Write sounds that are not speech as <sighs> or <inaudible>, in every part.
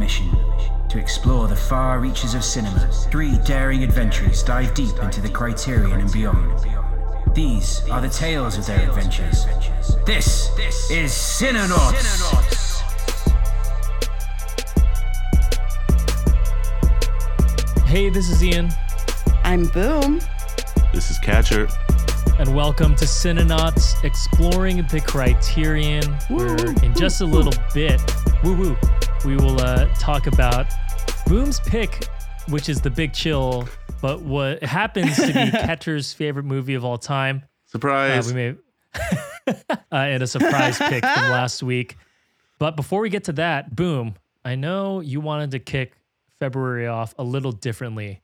mission to explore the far reaches of cinema. Three daring adventurers dive deep into the criterion and beyond. These are the tales of their adventures. This is Cinenauts. Hey, this is Ian, I'm Boom. This is Catcher. and welcome to Cinenauts Exploring the Criterion. Where in just a little bit, woo woo, we will uh, talk about Boom's pick, which is The Big Chill, but what happens to be <laughs> Catcher's favorite movie of all time. Uh, Surprise. we may <laughs> uh, and a surprise pick from <laughs> last week. But before we get to that, boom! I know you wanted to kick February off a little differently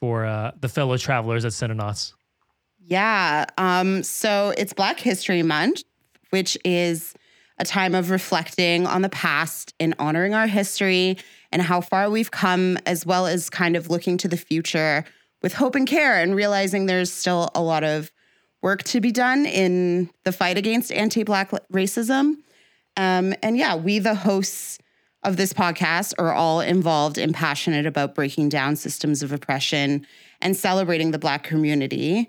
for uh, the fellow travelers at Cinenauts. Yeah. Um, so it's Black History Month, which is a time of reflecting on the past and honoring our history and how far we've come, as well as kind of looking to the future with hope and care and realizing there's still a lot of work to be done in the fight against anti Black racism. Um, and yeah, we, the hosts of this podcast, are all involved and passionate about breaking down systems of oppression and celebrating the Black community.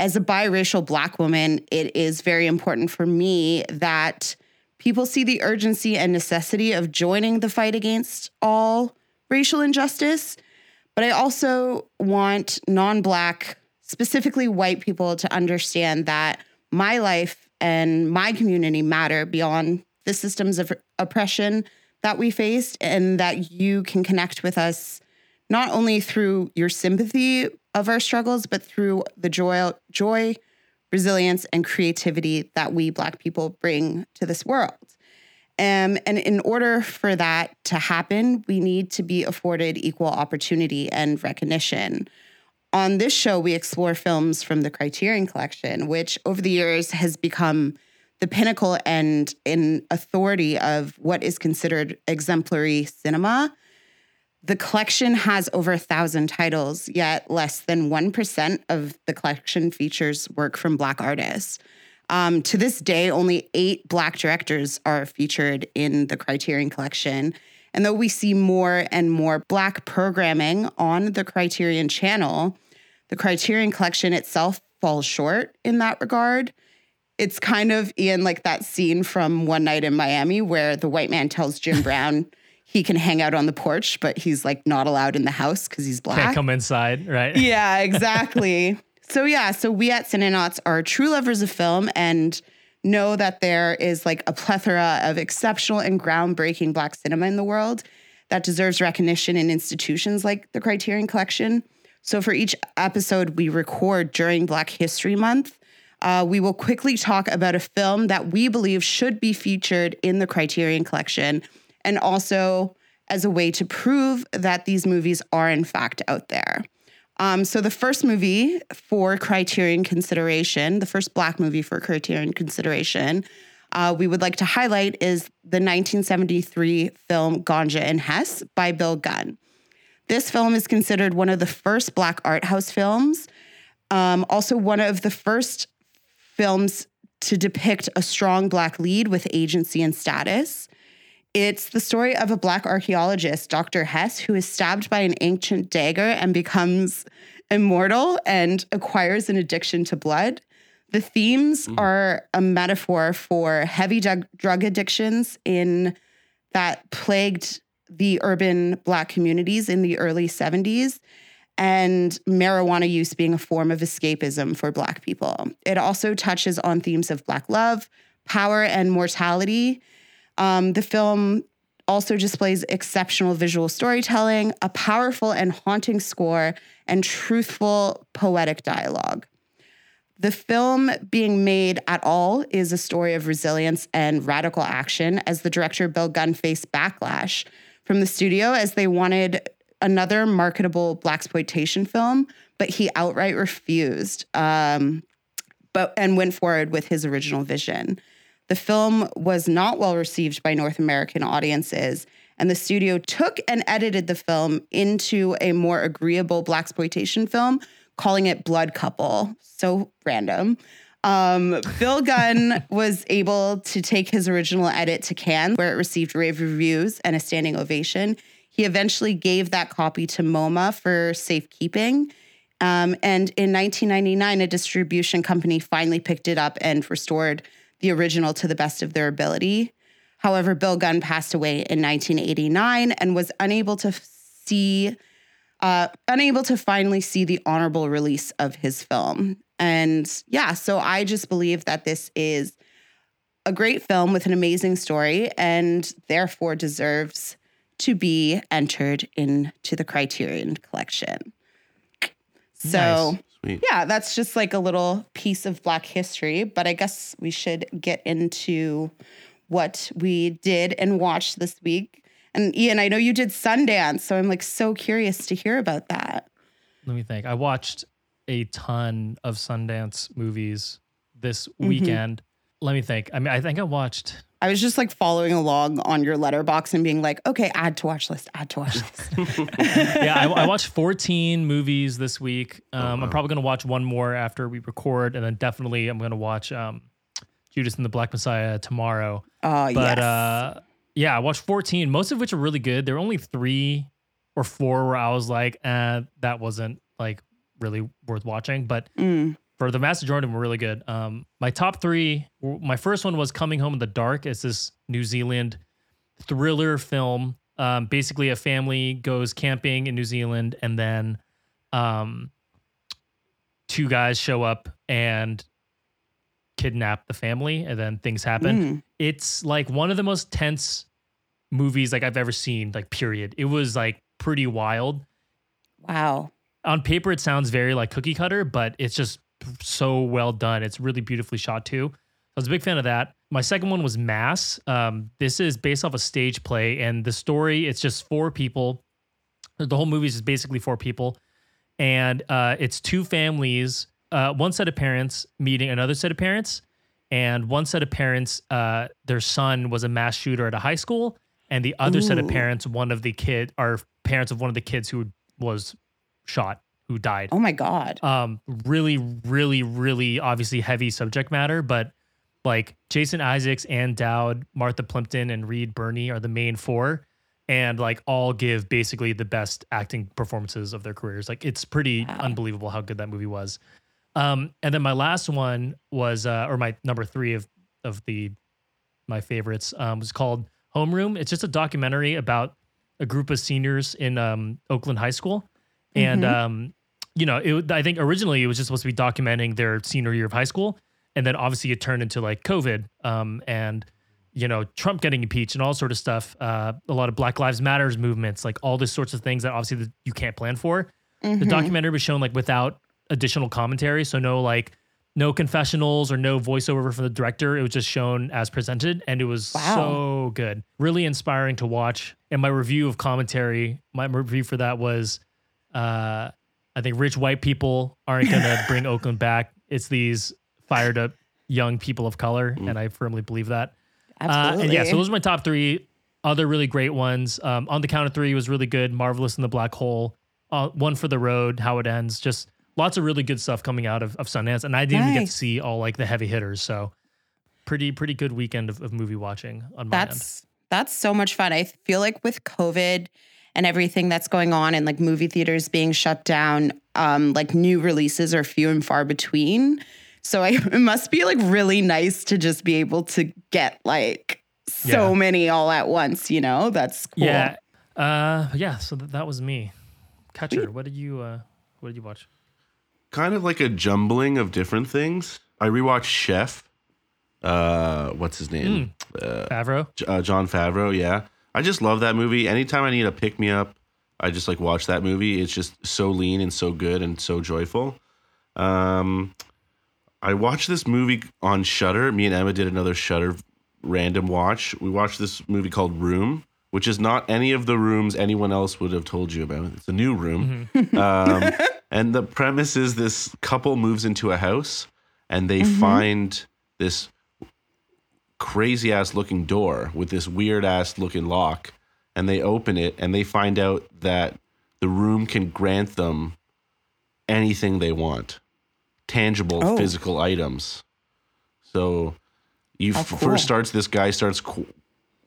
As a biracial Black woman, it is very important for me that people see the urgency and necessity of joining the fight against all racial injustice. But I also want non Black, specifically white people, to understand that my life and my community matter beyond the systems of oppression that we faced, and that you can connect with us not only through your sympathy of our struggles, but through the joy, joy, resilience, and creativity that we Black people bring to this world. Um, and in order for that to happen, we need to be afforded equal opportunity and recognition. On this show, we explore films from the Criterion Collection, which over the years has become the pinnacle and an authority of what is considered exemplary cinema. The collection has over a thousand titles, yet less than 1% of the collection features work from Black artists. Um, to this day, only eight Black directors are featured in the Criterion Collection. And though we see more and more Black programming on the Criterion channel, the Criterion Collection itself falls short in that regard. It's kind of in like that scene from One Night in Miami where the white man tells Jim Brown he can hang out on the porch, but he's like not allowed in the house because he's black. Can't come inside, right? <laughs> Yeah, exactly. so yeah, so we at Cinenauts are true lovers of film and know that there is like a plethora of exceptional and groundbreaking black cinema in the world that deserves recognition in institutions like the Criterion Collection. So for each episode we record during Black History Month, uh, we will quickly talk about a film that we believe should be featured in the Criterion Collection and also as a way to prove that these movies are in fact out there. Um, so the first movie for Criterion consideration, the first Black movie for Criterion consideration, uh, we would like to highlight is the 1973 film Ganja and Hess by Bill Gunn. This film is considered one of the first Black art house films, um, also one of the first films to depict a strong Black lead with agency and status. It's the story of a Black archaeologist, Dr. Hess, who is stabbed by an ancient dagger and becomes immortal and acquires an addiction to blood. The themes mm. are a metaphor for heavy drug, drug addictions in that plagued the urban Black communities in the early 70s and marijuana use being a form of escapism for Black people. It also touches on themes of Black love, power, and mortality. Um, the film also displays exceptional visual storytelling, a powerful and haunting score, and truthful poetic dialogue. The film being made at all is a story of resilience and radical action as the director Bill Gunn faced backlash from the studio as they wanted another marketable black exploitation film, but he outright refused. Um, but and went forward with his original vision. The film was not well received by North American audiences, and the studio took and edited the film into a more agreeable black exploitation film, calling it Blood Couple. So random. Um, Bill Gunn <laughs> was able to take his original edit to Cannes, where it received rave reviews and a standing ovation. He eventually gave that copy to MoMA for safekeeping. Um, and in 1999, a distribution company finally picked it up and restored the original to the best of their ability. However, Bill Gunn passed away in 1989 and was unable to see, uh, unable to finally see the honorable release of his film. And yeah, so I just believe that this is a great film with an amazing story and therefore deserves to be entered into the Criterion collection. So, Nice. Sweet. yeah, that's just like a little piece of Black history. But I guess we should get into what we did and watched this week. And Ian, I know you did Sundance, so I'm like so curious to hear about that. Let me think. I watched a ton of Sundance movies this Mm-hmm. weekend. Let me think. I mean, I think I watched. I was just like following along on your Letterboxd and being like, okay, add to watch list, add to watch list. <laughs> <laughs> Yeah, I, I watched 14 movies this week. Um, I'm probably gonna watch one more after we record, and then definitely I'm gonna watch um, Judas and the Black Messiah tomorrow. Oh, But yes. uh, yeah, I watched 14, most of which are really good. There were only three or four where I was like, eh, that wasn't like really worth watching. But Mm. For the vast majority of them were really good. Um, my top three, my first one was Coming Home in the Dark. It's this New Zealand thriller film. Um, basically, a family goes camping in New Zealand, and then um, two guys show up and kidnap the family, and then things happen. Mm. It's like one of the most tense movies like I've ever seen. Like, period. It was like pretty wild Wow. on paper it sounds very like cookie cutter, but it's just so well done. It's really beautifully shot too. I was a big fan of that. My second one was Mass. Um, this is based off a stage play, and the story it's just four people. The whole movie is basically four people, and uh, it's two families. Uh, one set of parents meeting another set of parents, and one set of parents, uh, their son was a mass shooter at a high school, and the other set of parents, one of the kid, are parents of one of the kids who was shot, who died. Oh my God. Um, really, really, really obviously heavy subject matter, but like Jason Isaacs, Ann Dowd, Martha Plimpton, and Reed Birney are the main four, and like all give basically the best acting performances of their careers. Like it's pretty Wow. unbelievable how good that movie was. Um, and then my last one was, uh, or my number three of of the my favorites um, was called Homeroom. It's just a documentary about a group of seniors in um, Oakland High School, and Mhm. um, you know, it, I think originally it was just supposed to be documenting their senior year of high school, and then obviously it turned into like COVID um, and you know Trump getting impeached and all sort of stuff. Uh, a lot of Black Lives Matters movements, like all this sorts of things that obviously that you can't plan for. The Mhm. documentary was shown like without additional commentary, so no like no confessionals or no voiceover from the director. It was just shown as presented, and it was Wow. so good, really inspiring to watch. And my review of commentary, my review for that was, uh, I think rich white people aren't gonna <laughs> bring Oakland back. It's these fired up young people of color, and I firmly believe that. Uh, Absolutely. and yeah, so those are my top three. Other really great ones. Um, on the count of three was really good. Marvelous and the Black Hole. Uh, one for the road. How it ends. Just lots of really good stuff coming out of, of Sundance, and I didn't even get to see all like the heavy hitters. So pretty pretty good weekend of, of movie watching on my end. that's that's so much fun. I feel like with COVID and everything that's going on and like movie theaters being shut down, um, like new releases are few and far between. So I, <laughs> it must be like really nice to just be able to get like so Yeah. many all at once. You know, that's cool. Yeah. Uh, yeah. So th- that was me. Catcher. What did you uh, what did you watch? Kind of like a jumbling of different things. I rewatched Chef. Uh, what's his name? Uh, Favreau. J- uh, Jon Favreau. Yeah, I just love that movie. Anytime I need a pick me up, I just like watch that movie. It's just so lean and so good and so joyful. Um, I watched this movie on Shudder. Me and Emma did another Shudder random watch. We watched this movie called Room, which is not any of the rooms anyone else would have told you about. It's a new room. um, <laughs> and the premise is this couple moves into a house and they find this crazy ass looking door with this weird ass looking lock and they open it and they find out that the room can grant them anything they want tangible Oh. physical items So you f- cool. first starts this guy starts qu-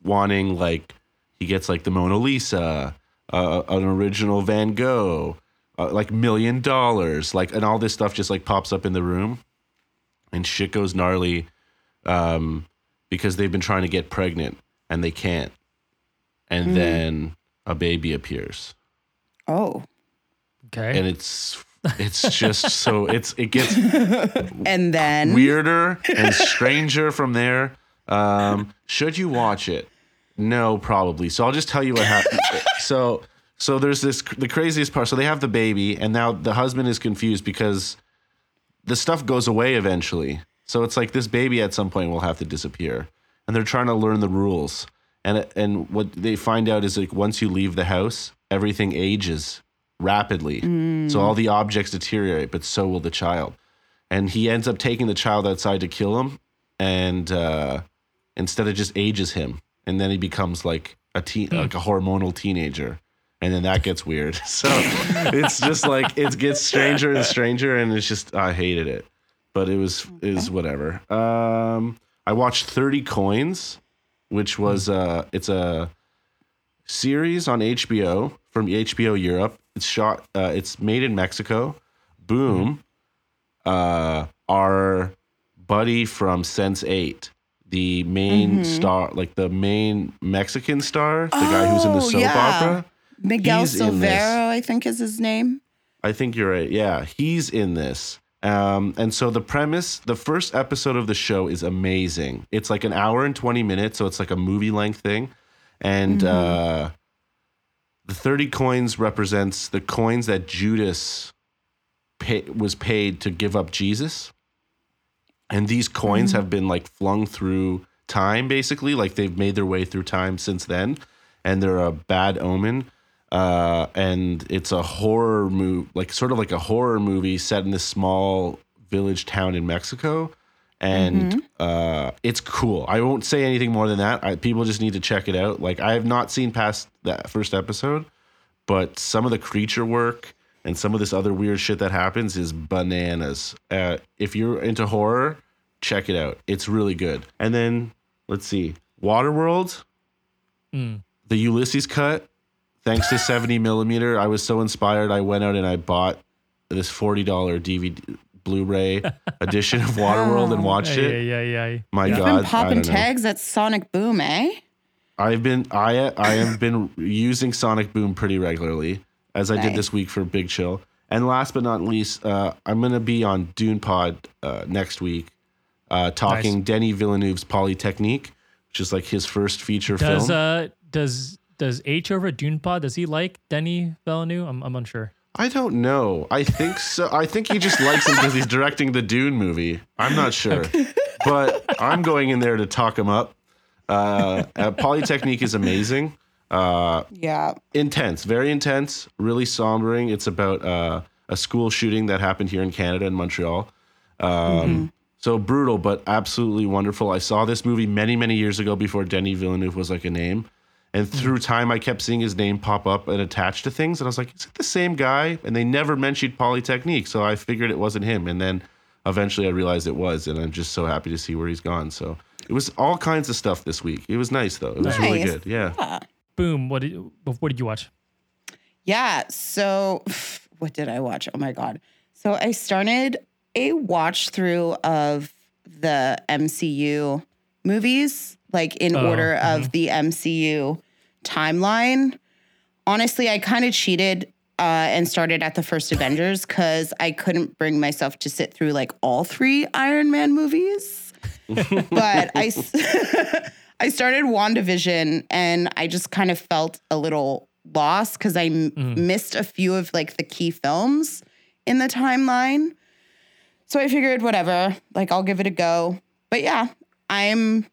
wanting like he gets like the Mona Lisa, uh, an original Van Gogh, uh, like million dollars, like and all this stuff just like pops up in the room, and shit goes gnarly, um, because they've been trying to get pregnant and they can't, and Hmm. then a baby appears Oh. Okay. and it's it's just <laughs> so it's it gets And then weirder and stranger from there. Um, should you watch it? No, probably. So I'll just tell you what happened. <laughs> so so there's this the craziest part. So they have the baby, and now the husband is confused because the stuff goes away eventually. So it's like this baby at some point will have to disappear, and they're trying to learn the rules. And and what they find out is like once you leave the house, everything ages rapidly. So all the objects deteriorate, but so will the child. And he ends up taking the child outside to kill him. And uh, instead of just ages him. And then he becomes like a teen like a hormonal teenager. And then that gets weird. <laughs> So it's just like it gets stranger and stranger and it's just i hated it but it was is whatever um i watched 30 coins which was uh it's a series on hbo from hbo europe it's shot uh it's made in mexico boom uh, our buddy from Sense8, the main star, like the main Mexican star, the guy who's in the Oh, soap yeah. opera. Miguel He's in this. Silvero, I think is his name. I think you're right. Yeah, he's in this. Um, and so the premise, the first episode of the show is amazing. It's like an hour and 20 minutes, so it's like a movie length thing. And uh, the 30 coins represents the coins that Judas pay, was paid to give up Jesus. And these coins have been like flung through time, basically. Like they've made their way through time since then. And they're a bad omen uh, and it's a horror movie, like sort of like a horror movie set in this small village town in Mexico, and uh, it's cool. I won't say anything more than that. I, people just need to check it out. Like I have not seen past that first episode, but some of the creature work and some of this other weird shit that happens is bananas. Uh, if you're into horror, check it out. It's really good. And then let's see, Waterworld, the Ulysses cut thanks to 70 millimeter, I was so inspired. I went out and I bought this $40 DVD Blu-ray edition of Waterworld and watched yeah, it. yeah, yeah, yeah. My yeah. God, Been I popping don't tags at Sonic Boom, eh? I've been I I have been using Sonic Boom pretty regularly as I did this week for Big Chill. And last but not least, uh, I'm gonna be on Dune Pod uh, next week, uh, talking Nice. Denis Villeneuve's Polytechnique, which is like his first feature Does film. uh does does H over at Dune Pod does he like Denis Villeneuve? I'm I'm unsure. I don't know. I think so. I think he just likes him because he's directing the Dune movie. I'm not sure, <laughs> but I'm going in there to talk him up. Uh, uh, Polytechnique is amazing. Uh, Yeah. intense, very intense, really sombering. It's about uh, a school shooting that happened here in Canada in Montreal. Um, So brutal, but absolutely wonderful. I saw this movie many, many years ago before Denis Villeneuve was like a name. And hmm. through time, I kept seeing his name pop up and attached to things. And I was like, is it the same guy? And they never mentioned Polytechnique. So I figured it wasn't him. And then eventually I realized it was. And I'm just so happy to see where he's gone. So it was all kinds of stuff this week. It was nice, though. It was really Nice. good. Yeah. Boom. What did what did you watch? Yeah. So, <sighs> what did I watch? Oh my God. So, I started a watch through of the MCU movies, like in Oh, order of the MCU timeline. Honestly, I kind of cheated uh, and started at the first Avengers because I couldn't bring myself to sit through like all three Iron Man movies. <laughs> but I, <laughs> I started WandaVision and I just kind of felt a little lost because I m- missed a few of like the key films in the timeline. So I figured, whatever, like I'll give it a go. But yeah, I'm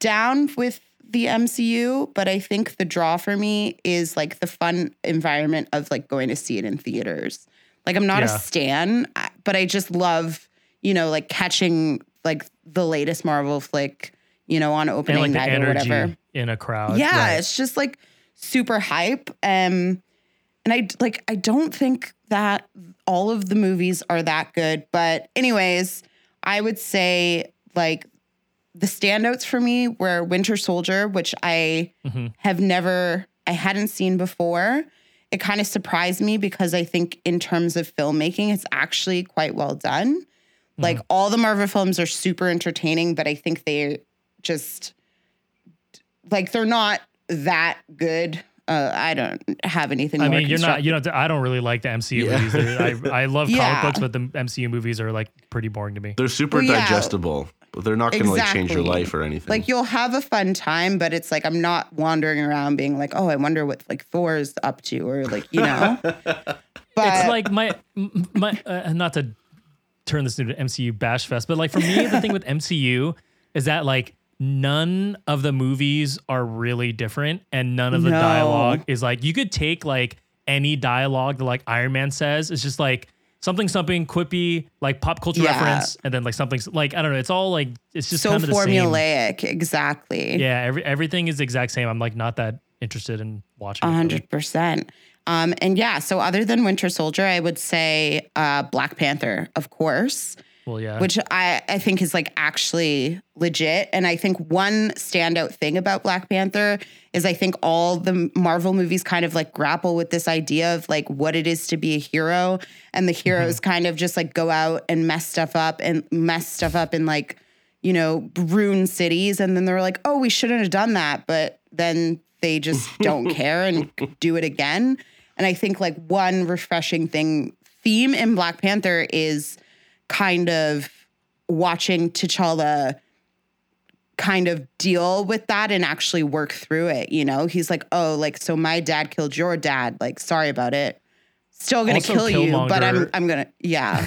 down with the MCU, but I think the draw for me is like the fun environment of like going to see it in theaters. Like I'm not Yeah. a stan, but I just love, you know, like catching like the latest Marvel flick, you know, on opening like night or whatever. in a crowd. Yeah, Right. it's just like super hype. Um, and I like I don't think that all of the movies are that good, but anyways, I would say like the standouts for me were Winter Soldier, which I Mhm. have never, I hadn't seen before. It kind of surprised me because I think in terms of filmmaking, it's actually quite well done. Like all the Marvel films are super entertaining, but I think they just like they're not that good. Uh, I don't have anything. To I more mean, you're not. constructive. You know, I don't really like the MCU Yeah. movies. I I love <laughs> Yeah. comic books, but the MCU movies are like pretty boring to me. They're super Well, yeah. digestible, but they're not going to like change your life or anything. Like you'll have a fun time, but it's like I'm not wandering around being like, oh, I wonder what like Thor's up to, or like you know. <laughs> but it's like my my uh, not to turn this into MCU bash fest, but like for me, the thing with <laughs> MCU is that like none of the movies are really different, and none of the No. dialogue is like you could take like any dialogue that like Iron Man says. It's just like something something quippy, like pop culture Yeah. reference, and then like something like I don't know. It's all like it's just so kind of the same. formulaic, exactly. Yeah, every, everything is the exact same. I'm like not that interested in watching. A it, really. hundred percent. Um, and yeah, so other than Winter Soldier, I would say uh, Black Panther, of course, Well, yeah. which I, I think is like actually legit. And I think one standout thing about Black Panther is I think all the Marvel movies kind of like grapple with this idea of like what it is to be a hero. And the mm-hmm. heroes kind of just like go out and mess stuff up and mess stuff up in like, you know, ruin cities. And then they're like, oh, we shouldn't have done that. But then they just <laughs> don't care and do it again. And I think like one refreshing thing theme in Black Panther is kind of watching T'Challa kind of deal with that and actually work through it. You know, he's like, oh, like, so my dad killed your dad. Like, sorry about it. Still gonna Also, kill you, but I'm I'm gonna <laughs> yeah.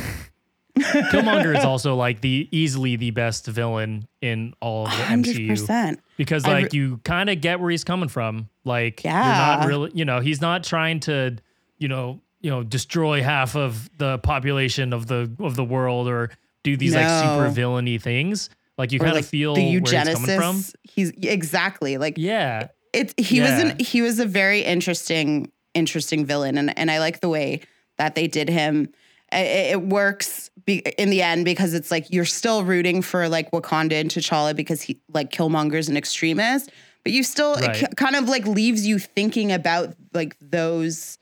Killmonger is <laughs> also like the easily the best villain in all of the Hundred MCU because I re- like you kind of get where he's coming from. Like you're Yeah. not really, you know, he's not trying to, you know, you know, destroy half of the population of the of the world or do these like super villainy things. Like you kind like of feel the where he's coming from. He's exactly like Yeah, it's he was Yeah. an he was a very interesting interesting villain and and I like the way that they did him. It, it works be, in the end because it's like you're still rooting for like Wakanda and T'Challa because he like Killmonger's an extremist, but you still it Right. ki- kind of like leaves you thinking about like those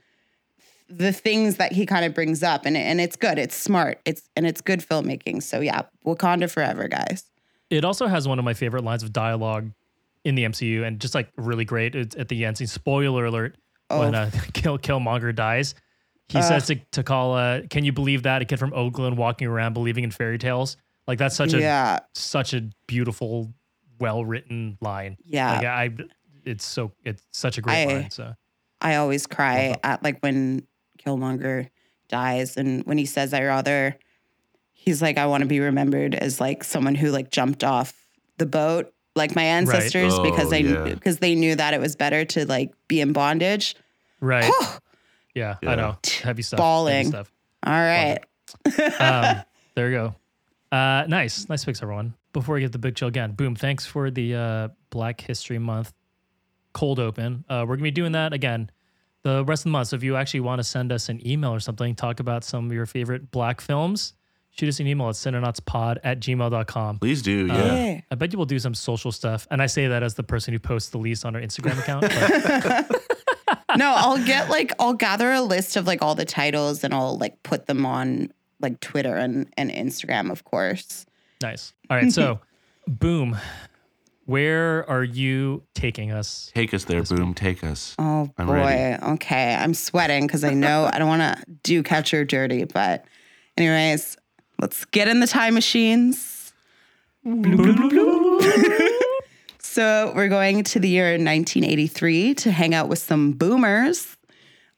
the things that he kind of brings up and and it's good. It's smart. It's and it's good filmmaking. So yeah, Wakanda forever, guys. it also has one of my favorite lines of dialogue in the MCU and just like really great. It's at the end. See, spoiler alert: when Oh. uh, <laughs> Kill Killmonger dies, he says to T'Challa, "Can you believe that a kid from Oakland walking around believing in fairy tales? Like that's such a yeah. such a beautiful, well written line. Yeah. like I, it's so it's such a great I- line. So I always cry at like when Killmonger dies and when he says I rather he's like I want to be remembered as like someone who like jumped off the boat like my ancestors Oh, because they yeah. because they knew that it was better to like be in bondage. right, yeah, Yeah. I know, heavy stuff, Bawling. heavy stuff. All right. um, <laughs> there you go. Uh, nice, nice picks, everyone. Before we get the big chill again, boom! Thanks for the uh, Black History Month cold open. Uh, we're gonna be doing that again the rest of the month. So if you actually want to send us an email or something, talk about some of your favorite Black films, shoot us an email at cinenautspod at gmail.com. Please do, uh, yeah. Yeah. I bet you will do some social stuff. And I say that as the person who posts the least on our Instagram account. <laughs> No, I'll get like I'll gather a list of like all the titles and I'll like put them on like Twitter and, and Instagram, of course. nice. All right. So, <laughs> boom. Where are you taking us? Take us there, boom. Take us. Oh I'm boy. ready. Okay. I'm sweating because I know I don't want to do Catcher dirty. But, anyways, let's get in the time machines. <laughs> so, we're going to the year 1983 to hang out with some boomers.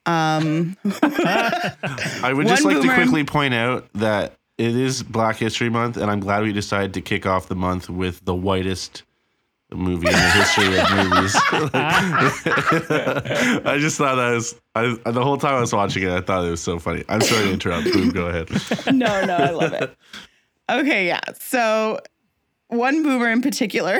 Um, <laughs> I would just One like to quickly point out that it is Black History Month, and I'm glad we decided to kick off the month with the whitest movie in the history of movies. <laughs> <laughs> I just thought that was I, the whole time I was watching it. I thought it was so funny. I'm sorry to interrupt. Boom, go ahead. <laughs> no, no, I love it. Okay, yeah. So one boomer in particular,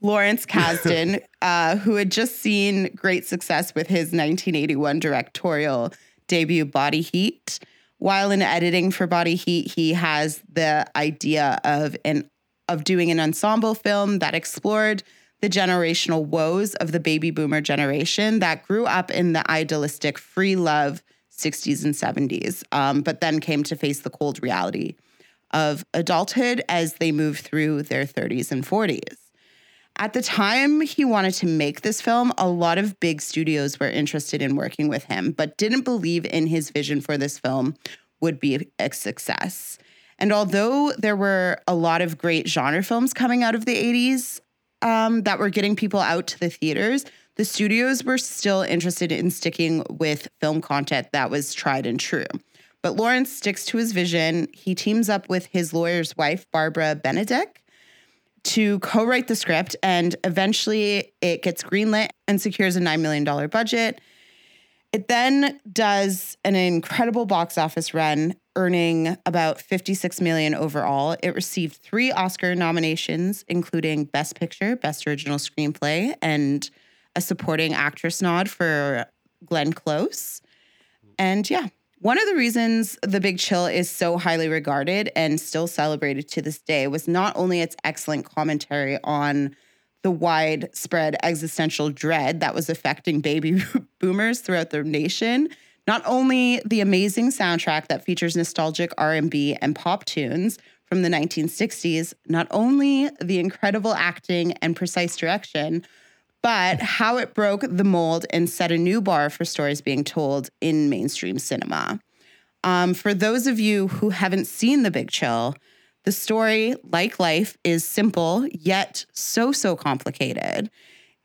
Lawrence Kasdan, uh, who had just seen great success with his 1981 directorial debut, Body Heat. While in editing for Body Heat, he has the idea of an of doing an ensemble film that explored the generational woes of the baby boomer generation that grew up in the idealistic free love 60s and 70s, um, but then came to face the cold reality of adulthood as they move through their 30s and 40s. At the time he wanted to make this film, a lot of big studios were interested in working with him, but didn't believe in his vision for this film would be a success. And although there were a lot of great genre films coming out of the 80s um, that were getting people out to the theaters, the studios were still interested in sticking with film content that was tried and true. But Lawrence sticks to his vision. He teams up with his lawyer's wife, Barbara Benedek, to co write the script, and eventually it gets greenlit and secures a $9 million budget. It then does an incredible box office run, earning about 56 million overall. It received three Oscar nominations, including Best Picture, Best Original Screenplay, and a supporting actress nod for Glenn Close. And yeah, one of the reasons The Big Chill is so highly regarded and still celebrated to this day was not only its excellent commentary on the widespread existential dread that was affecting baby <laughs> boomers throughout the nation, not only the amazing soundtrack that features nostalgic R&B and pop tunes from the 1960s, not only the incredible acting and precise direction, but how it broke the mold and set a new bar for stories being told in mainstream cinema. Um, for those of you who haven't seen The Big Chill, the story, like life, is simple yet so, so complicated.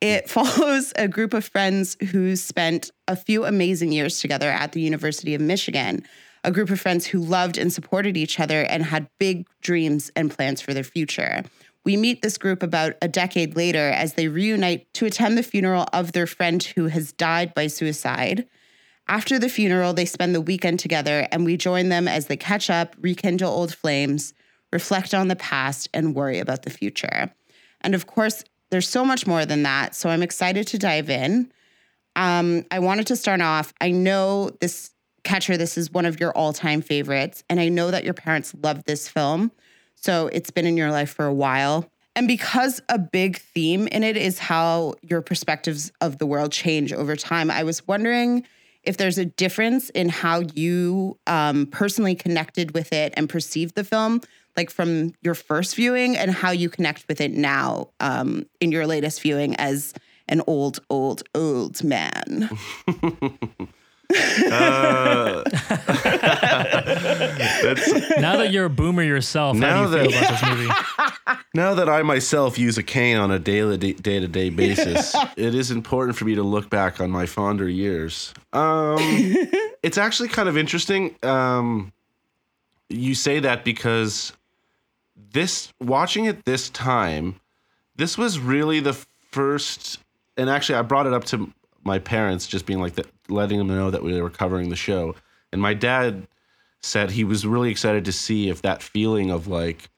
It <laughs> follows a group of friends who spent a few amazing years together at the University of Michigan, a group of friends who loved and supported each other and had big dreams and plans for their future. We meet this group about a decade later as they reunite to attend the funeral of their friend who has died by suicide. After the funeral, they spend the weekend together, and we join them as they catch up, rekindle old flames, reflect on the past, and worry about the future. And of course, there's so much more than that. So I'm excited to dive in. Um, I wanted to start off. I know this catcher, this is one of your all time favorites, and I know that your parents love this film. So it's been in your life for a while. And because a big theme in it is how your perspectives of the world change over time, I was wondering if there's a difference in how you um, personally connected with it and perceived the film, like from your first viewing, and how you connect with it now um, in your latest viewing as an old, old, old man. <laughs> Uh, <laughs> now that you're a boomer yourself, how do you Now feel about this movie? <laughs> now that I myself use a cane on a daily day to day basis, <laughs> it is important for me to look back on my fonder years. Um, it's actually kind of interesting. Um, you say that because this watching it this time, this was really the first. And actually, I brought it up to my parents, just being like that, letting them know that we were covering the show. And my dad said he was really excited to see if that feeling of like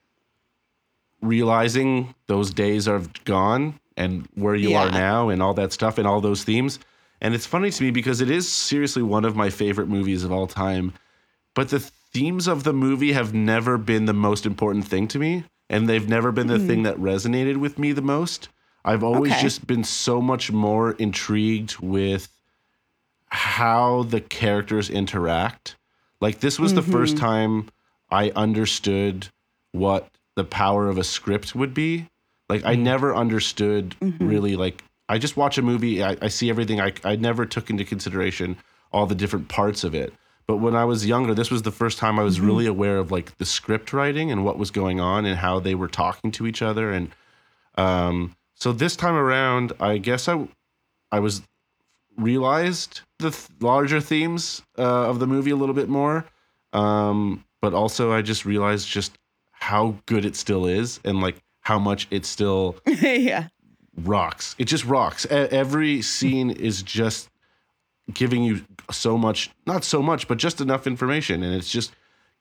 realizing those days are gone and where you are now and all that stuff and all those themes. And it's funny to me because it is seriously one of my favorite movies of all time. But the themes of the movie have never been the most important thing to me. And they've never been the hmm. thing that resonated with me the most. I've always Okay. just been so much more intrigued with how the characters interact. Like this was the first mm-hmm. time I understood what the power of a script would be. Like I mm. never understood mm-hmm. really like I just watch a movie, I, I see everything. I I never took into consideration all the different parts of it. But when I was younger, this was the first time I was mm-hmm. really aware of like the script writing and what was going on and how they were talking to each other. And um, so this time around, I guess I I was realized the th- larger themes uh, of the movie a little bit more. Um, but also, I just realized just how good it still is and like how much it still <laughs> yeah. rocks. It just rocks. Every scene is just giving you so much, not so much, but just enough information. And it's just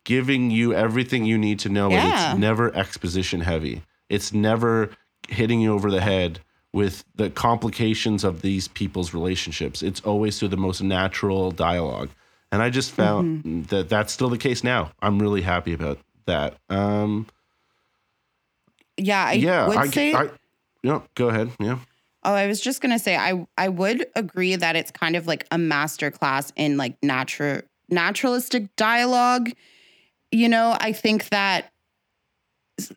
giving you everything you need to know. And Yeah. it's never exposition heavy. It's never hitting you over the head with the complications of these people's relationships. It's always through the most natural dialogue. And I just found that that's still the case now. I'm really happy about that. Um, yeah, I yeah, would I, say. I, no, go ahead. Yeah. oh, I was just gonna say I I would agree that it's kind of like a master class in like natural naturalistic dialogue. You know, I think that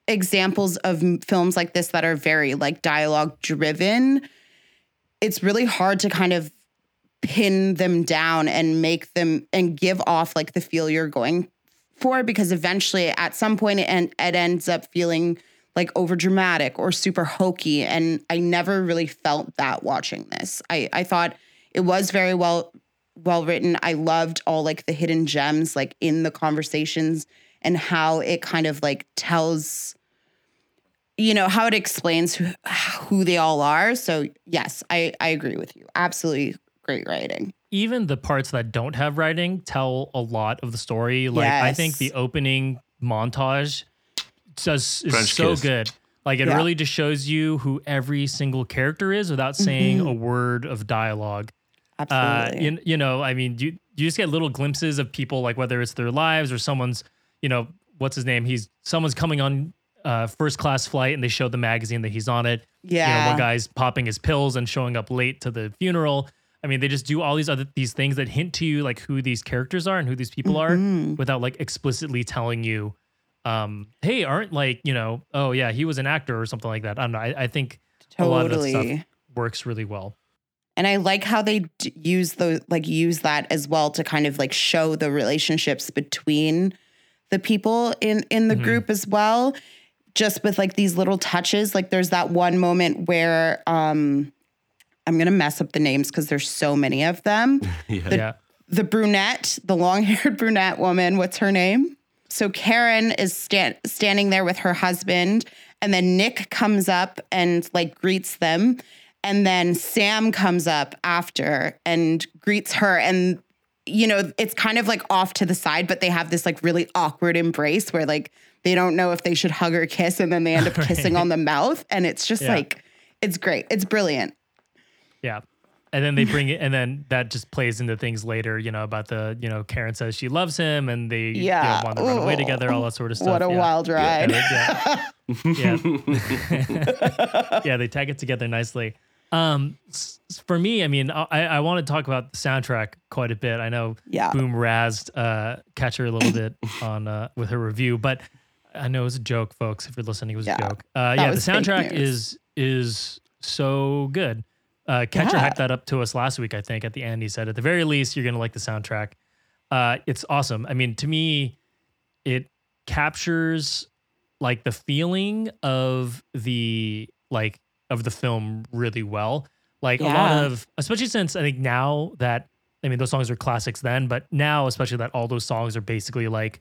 examples of films like this that are very like dialogue driven, it's really hard to kind of pin them down and make them and give off like the feel you're going for because eventually at some point it, it ends up feeling like over dramatic or super hokey and i never really felt that watching this. I i thought it was very well well written. I loved all like the hidden gems like in the conversations and how it kind of like tells you know how it explains who, who they all are so yes i i agree with you absolutely great writing even the parts that don't have writing tell a lot of the story. Like I think the opening montage does is French so kiss. good. Like it Yeah. really just shows you who every single character is without saying Mm-hmm. a word of dialogue. Uh, absolutely you, you know, I mean, you you just get little glimpses of people, like whether it's their lives or someone's, you know, what's his name? He's someone's coming on uh, first class flight, and they show the magazine that he's on it. Yeah. you know, one guy's popping his pills and showing up late to the funeral. I mean, they just do all these other these things that hint to you like who these characters are and who these people Mhm. are without like explicitly telling you, um, hey, aren't like, you know, oh yeah, he was an actor or something like that. I don't know. I, I think a lot of that stuff works really well. And I like how they d- use the like use that as well to kind of like show the relationships between the people in in the Mhm. group as well. Just with like these little touches, like there's that one moment where um I'm gonna mess up the names because there's so many of them. <laughs> Yeah. yeah. The brunette, the long-haired <laughs> brunette woman, what's her name? So Karen is sta- standing there with her husband, and then Nick comes up and like greets them, and then Sam comes up after and greets her, and you know it's kind of like off to the side, but they have this like really awkward embrace where like they don't know if they should hug or kiss, and then they end up <laughs> kissing on the mouth, and it's just Yeah. like it's great, it's brilliant. Yeah. And then they bring it, and then that just plays into things later, you know, about the, you know, Karen says she loves him and they you Yeah. know, want to run away together, all that sort of stuff. what a yeah. wild ride! Yeah. <laughs> yeah. <laughs> yeah, they tag it together nicely. Um, for me, I mean, I, I want to talk about the soundtrack quite a bit. I know Yeah. Boom razzed uh, Catcher a little bit <coughs> on uh, with her review, but I know it was a joke, folks. If you're listening, it was Yeah, a joke. Uh, yeah, the soundtrack is is so good. Uh, Catcher Yeah. hyped that up to us last week, I think. At the end, he said, at the very least, you're gonna like the soundtrack. Uh, it's awesome. I mean, to me, it captures like the feeling of the like of the film really well. Like a lot of, especially since I think now that I mean those songs are classics then, but now especially that all those songs are basically like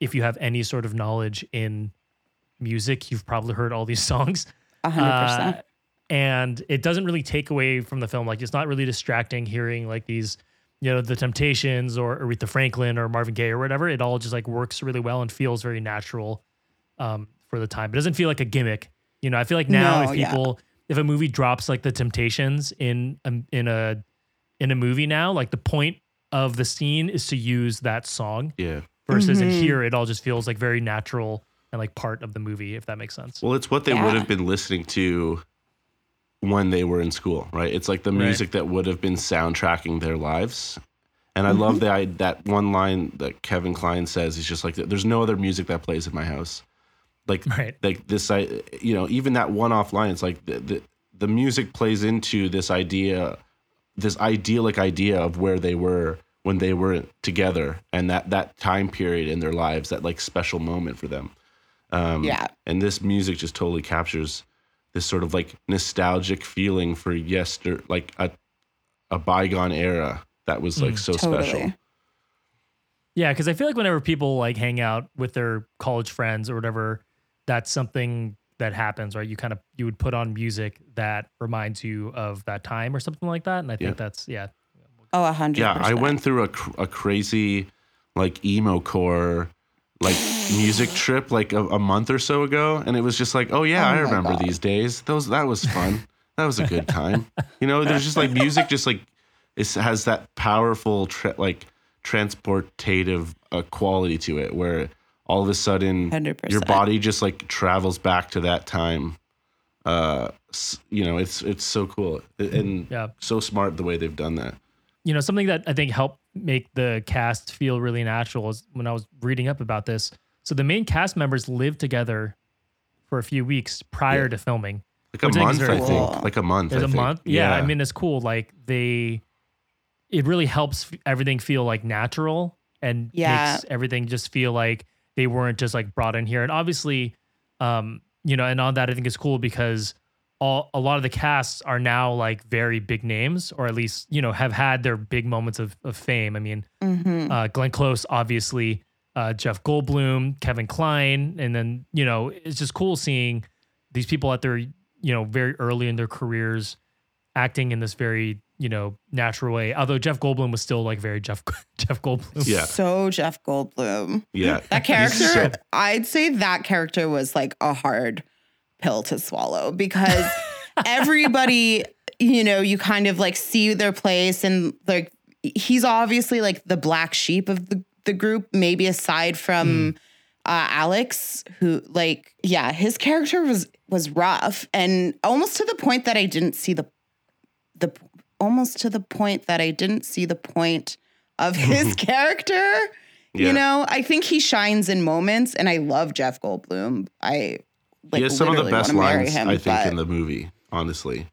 if you have any sort of knowledge in music, you've probably heard all these <laughs> songs. Hundred percent. Uh, and it doesn't really take away from the film. Like it's not really distracting hearing like these, you know, the Temptations or Aretha Franklin or Marvin Gaye or whatever. It all just like works really well and feels very natural um, for the time. It doesn't feel like a gimmick. You know, I feel like now No, if yeah. people if a movie drops like the Temptations in a, in a in a movie now, like the point of the scene is to use that song Yeah. versus in Mhm. here it all just feels like very natural and like part of the movie if that makes sense. Well, it's what they Yeah. would have been listening to when they were in school, right? It's like the Right. music that would have been soundtracking their lives. And I love that I, that one line that Kevin Kline says. He's just like, "There's no other music that plays in my house." Like, Right. like this, I, you know, even that one-off line. It's like the, the the music plays into this idea, this idyllic idea of where they were when they were together, and that that time period in their lives, that like special moment for them. Um, Yeah. and this music just totally captures this sort of like nostalgic feeling for yester like a a bygone era that was like so special Yeah, because I feel like whenever people like hang out with their college friends or whatever, that's something that happens, right? You kind of you would put on music that reminds you of that time or something like that, and I think Yeah. that's yeah, Oh, a hundred. yeah i went through a, cr- a crazy like emo core like music trip like a, a month or so ago and it was just like oh yeah Oh i remember God. these days those that was fun that was a good time you know there's just like music just like it has that powerful tra- like transportative uh, quality to it where all of a sudden 100%. your body just like travels back to that time. Uh, you know, it's it's so cool and Yeah. so smart the way they've done that. you know something that i think helped make the cast feel really natural is when i was reading up about this so the main cast members lived together for a few weeks prior Yeah. to filming Like a Which I think is month, I think. Like a month. there's I a think. month yeah, i mean it's cool like they it really helps everything feel like natural and Yeah. makes everything just feel like they weren't just like brought in here and obviously um you know and on that i think it's cool because all a lot of the casts are now like very big names or at least you know have had their big moments of, of fame i mean Mhm. uh, Glenn Close, obviously, uh, Jeff Goldblum, Kevin Kline, and then you know it's just cool seeing these people at their you know very early in their careers acting in this very you know natural way. Although Jeff Goldblum was still like very Jeff <laughs> Jeff Goldblum. Yeah. So Jeff Goldblum. Yeah. That character, so- I'd say that character was like a hard pill to swallow because <laughs> everybody, you know, you kind of like see their place and like he's obviously like the black sheep of the, the group, maybe aside from uh, Alex, who like, yeah, his character was was rough and almost to the point that I didn't see the the almost to the point that I didn't see the point of <laughs> his character. Yeah. You know, I think he shines in moments, and I love Jeff Goldblum. I like he has some of the best lines, him, I think, but- in the movie, honestly.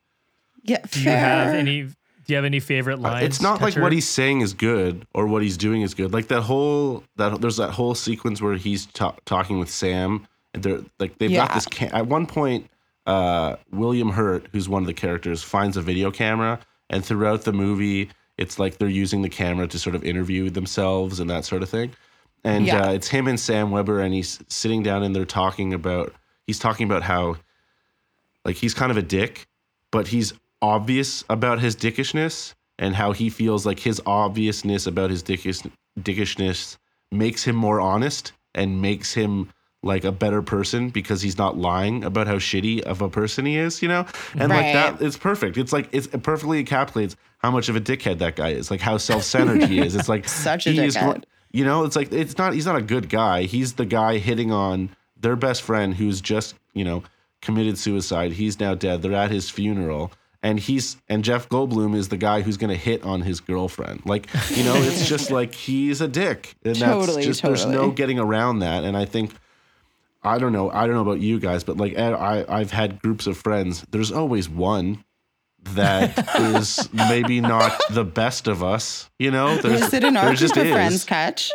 yeah. Do you have any? Do you have any favorite Uh, lines? it's not like what he's saying is good or what he's doing is good. Like that whole that there's that whole sequence where he's ta- talking with Sam, and they're like they've got this. Ca- at one point, uh, William Hurt, who's one of the characters, finds a video camera, and throughout the movie, it's like they're using the camera to sort of interview themselves and that sort of thing. And Yeah. uh, it's him and Sam Weber, and he's sitting down and they're talking about. He's talking about how, like, he's kind of a dick, but he's obvious about his dickishness and how he feels like his obviousness about his dickish, dickishness makes him more honest and makes him like a better person because he's not lying about how shitty of a person he is, you know? And like that it's perfect. It's like it's, it perfectly encapsulates how much of a dickhead that guy is, like how self-centered he is. It's like <laughs> Such a he is dickhead. you know, it's like it's not he's not a good guy. He's the guy hitting on their best friend who's just, you know, committed suicide. He's now dead. They're at his funeral. And he's and Jeff Goldblum is the guy who's gonna hit on his girlfriend. Like, you know, it's just <laughs> like he's a dick. And Totally, that's just there's no getting around that. And I think I don't know, I don't know about you guys, but like I I've had groups of friends. There's always one that <laughs> is maybe not the best of us, you know? There's, Is it in our there group just of is. friends, Catch?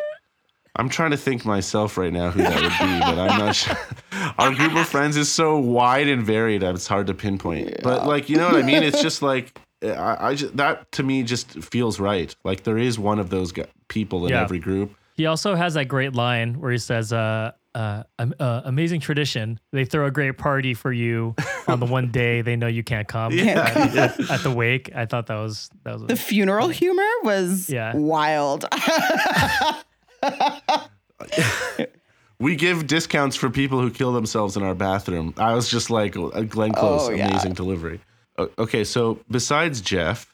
I'm trying to think myself right now who that would be, but I'm not sure. <laughs> Our group of friends is so wide and varied; it's hard to pinpoint. But like, you know what I mean? It's just <laughs> like I, I just, that to me just feels right. Like there is one of those people in Yeah. every group. He also has that great line where he says, uh, uh, uh, amazing tradition. They throw a great party for you on the one day they know you can't come at, at the wake. I thought that was that was The funeral humor was Yeah. wild. <laughs> We give discounts for people who kill themselves in our bathroom. I was just like, uh, Glenn Close, Oh, yeah. amazing delivery. Okay, so besides Jeff,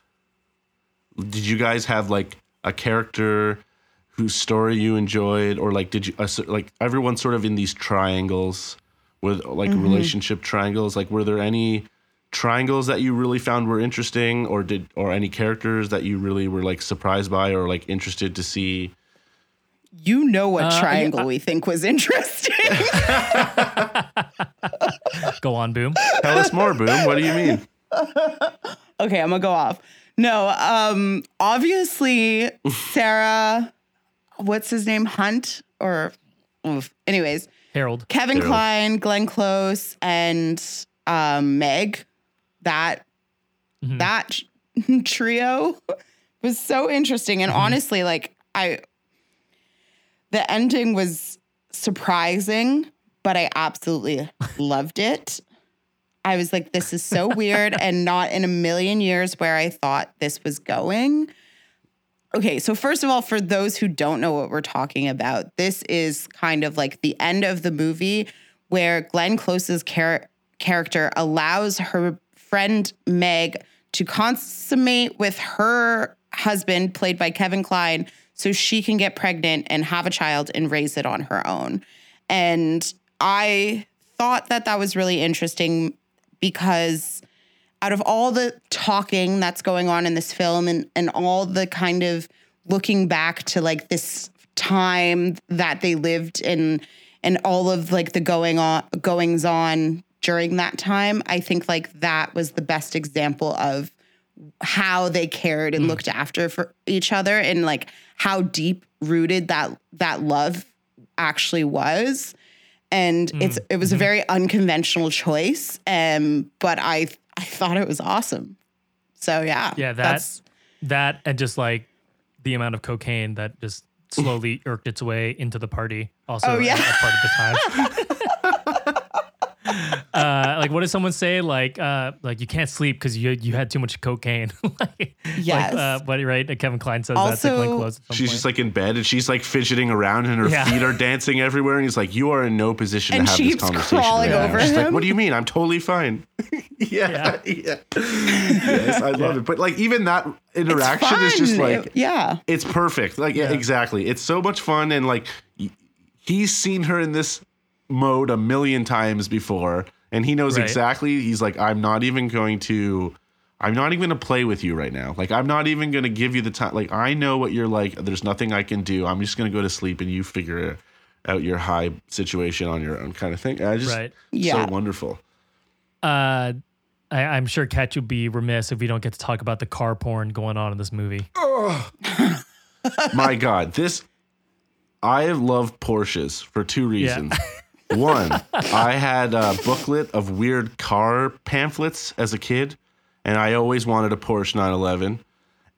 did you guys have like a character whose story you enjoyed, or like did you uh, like everyone's sort of in these triangles with like Mm-hmm. relationship triangles? Like, were there any triangles that you really found were interesting, or did or any characters that you really were like surprised by or like interested to see? you know what Uh, yeah, triangle I- we think was interesting. <laughs> <laughs> go on, boom. Tell us more, Boom. What do you mean? <laughs> okay, I'm gonna go off. No, um, obviously Sarah, what's his name? Hunt or oof. anyways, Harold. Kevin Harold. Kline, Glenn Close, and um, Meg. That that <laughs> trio was so interesting, and honestly, like I, the ending was surprising, but I absolutely <laughs> loved it. I was like, this is so weird, <laughs> and not in a million years where I thought this was going. Okay, so first of all, for those who don't know what we're talking about, this is kind of like the end of the movie where Glenn Close's char- character allows her friend Meg to consummate with her husband, played by Kevin Kline, so she can get pregnant and have a child and raise it on her own. And I thought that that was really interesting because out of all the talking that's going on in this film and, and all the kind of looking back to like this time that they lived in and all of like the going on goings on during that time, I think like that was the best example of how they cared and mm. looked after for each other and like how deep rooted that that love actually was. And it's mm. it was a mm-hmm. very unconventional choice um but i i thought it was awesome so yeah Yeah, that that's that and just like the amount of cocaine that just slowly <laughs> irked its way into the party. Also, Oh, yeah. a, part of the time. <laughs> uh, like, what does someone say? Like, uh, like you can't sleep because you you had too much cocaine. <laughs> like, Yes. Like, uh, but right, Kevin Kline says that to Glenn Also- Close. She's point. just like in bed and she's like fidgeting around and her Yeah. feet are dancing everywhere. And he's like, You are in no position And to have this conversation. crawling right now." over She's like, him. What do you mean? I'm totally fine. <laughs> yeah. Yeah. yes, I love it. But like even that interaction is just fun. like yeah it's perfect. Like yeah, Yeah. exactly. It's so much fun and like he's seen her in this mode a million times before and he knows Right. exactly he's like I'm not even going to I'm not even going to play with you right now. Like I'm not even going to give you the time like I know what you're like. There's nothing I can do. I'm just going to go to sleep and you figure out your high situation on your own kind of thing. I just Right. Yeah. so wonderful. uh, I, I'm sure Catch would be remiss if we don't get to talk about the car porn going on in this movie. <laughs> My God, this I love Porsches for two reasons. <laughs> One, I had a booklet of weird car pamphlets as a kid, and I always wanted a Porsche 911.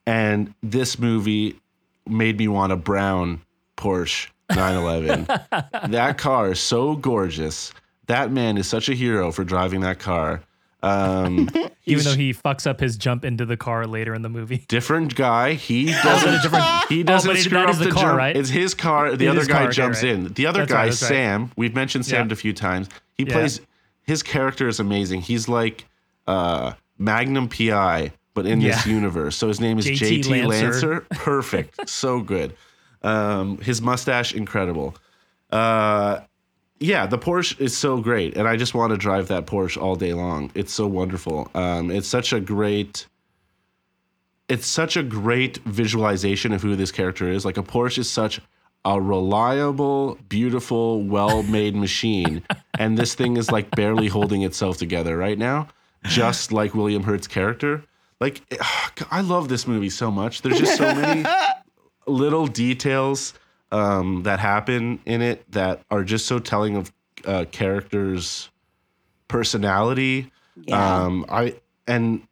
And this movie made me want a brown Porsche 911. <laughs> that car is so gorgeous. That man is such a hero for driving that car. Um, <laughs> Even though he fucks up his jump into the car later in the movie. <laughs> different guy. He <laughs> doesn't. he doesn't Oh, but it- screw that up is the the car, jump. right? It's his car. The It other is guy car, okay, jumps right. in. The other That's guy, right, that's right. Sam. We've mentioned Sam Yeah. a few times. He Yeah. plays. His character is amazing. He's like uh, Magnum PI, but in this Yeah. universe. So his name is JT JT, Lancer. Lancer. Perfect. so good. Um, his mustache, incredible. Uh, yeah, the Porsche is so great, and I just want to drive that Porsche all day long. It's so wonderful. Um, it's such a great. It's such a great visualization of who this character is. Like a Porsche is such a reliable, beautiful, well-made <laughs> machine, and this thing is like barely holding itself together right now, just like William Hurt's character. Like, <sighs> I love this movie so much. There's just so many <laughs> little details um, that happen in it that are just so telling of uh, characters' personality. Yeah. Um, I and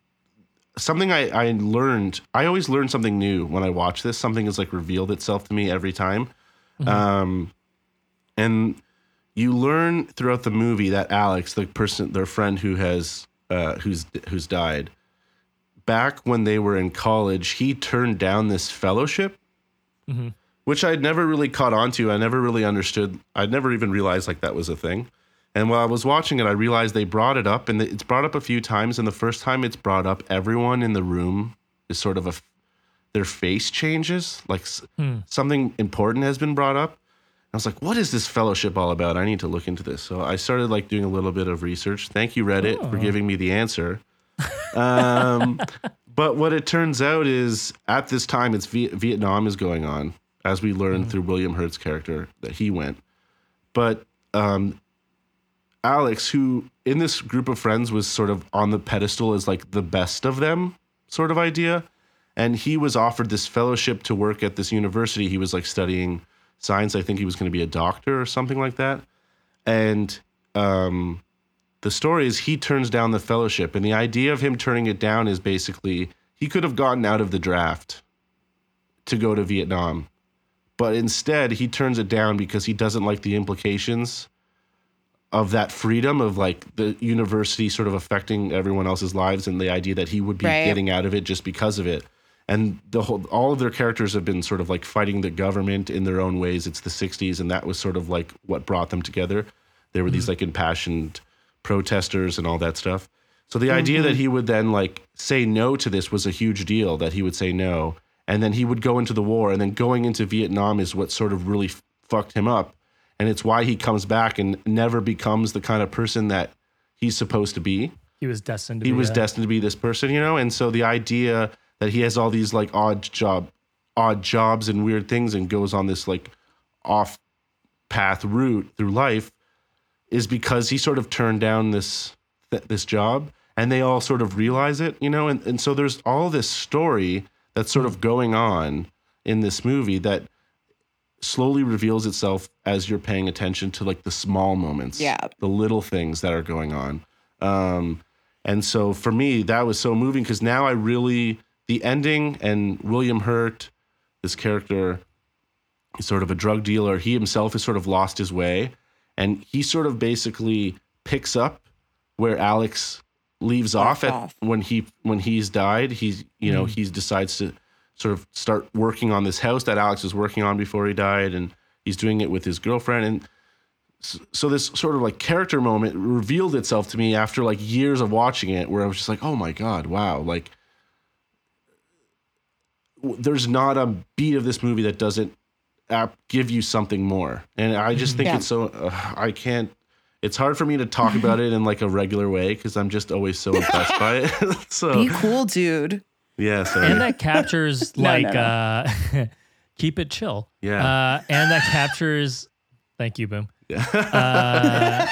something I, I learned. I always learn something new when I watch this. Something is like revealed itself to me every time. Um, and you learn throughout the movie that Alex, the person, their friend who has uh, who's who's died, back when they were in college, he turned down this fellowship, which I'd never really caught on to. I never really understood. I'd never even realized like that was a thing. And while I was watching it, I realized they brought it up, and it's brought up a few times. And the first time it's brought up, everyone in the room is sort of a their face changes, like s something important has been brought up. I was like, what is this fellowship all about? I need to look into this. So I started like doing a little bit of research. Thank you, Reddit, for giving me the answer. <laughs> Um, but what it turns out is at this time, it's v- Vietnam is going on, as we learned through William Hurt's character that he went. But um, Alex, who in this group of friends was sort of on the pedestal as like the best of them, sort of idea. And he was offered this fellowship to work at this university. He was like studying science. I think he was going to be a doctor or something like that. And um, the story is he turns down the fellowship. And the idea of him turning it down is basically he could have gotten out of the draft to go to Vietnam. But instead, he turns it down because he doesn't like the implications of that freedom of like the university sort of affecting everyone else's lives and the idea that he would be Right. getting out of it just because of it. And the whole all of their characters have been sort of like fighting the government in their own ways. It's the 60s and that was sort of like what brought them together. There were these mm-hmm. like impassioned protesters and all that stuff. So the idea that mm-hmm. he would then like say no to this was a huge deal that he would say no and then he would go into the war, and then going into Vietnam is what sort of really f- fucked him up, and it's why he comes back and never becomes the kind of person that he's supposed to be He was destined to he be was that. destined to be this person, you know? And so the idea that he has all these like odd job odd jobs and weird things and goes on this like off path route through life is because he sort of turned down this th- this job and they all sort of realize it, you know? And and so there's all this story that's sort of going on in this movie that slowly reveals itself as you're paying attention to like the small moments, Yeah. the little things that are going on. Um, and so for me, that was so moving because now I really the ending and William Hurt, this character, is sort of a drug dealer. He himself has sort of lost his way, and he sort of basically picks up where Alex leaves off at off. when he when he's died. He's you know he decides to sort of start working on this house that Alex was working on before he died, and he's doing it with his girlfriend and so this sort of like character moment revealed itself to me after like years of watching it where i was just like oh my god wow like there's not a beat of this movie that doesn't give you something more and i just think Yeah. it's so uh, i can't it's hard for me to talk about it in like a regular way because i'm just always so impressed by it. <laughs> So Be cool, dude. yeah so and that captures <laughs> No, like no, uh <laughs> keep it chill. Yeah. uh and that captures thank you boom. Uh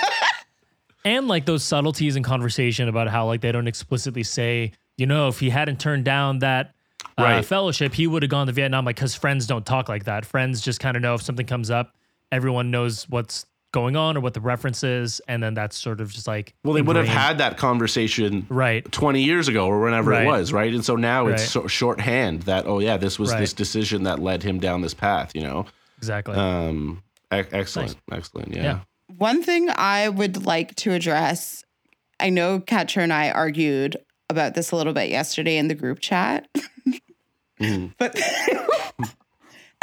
and like those subtleties in conversation about how like they don't explicitly say you know if he hadn't turned down that uh, Right. fellowship he would have gone to vietnam like because friends don't talk like that. Friends just kind of know if something comes up everyone knows what's going on or what the reference is and then that's sort of just like well they would have had that conversation right 20 years ago or whenever Right. it was, right? And so now it's so shorthand that, oh, yeah, this was Right. this decision that led him down this path, you know? exactly Um, e- excellent. Excellent. Yeah. Yeah. One thing I would like to address I know Catcher and I argued about this a little bit yesterday in the group chat. <laughs> But <laughs>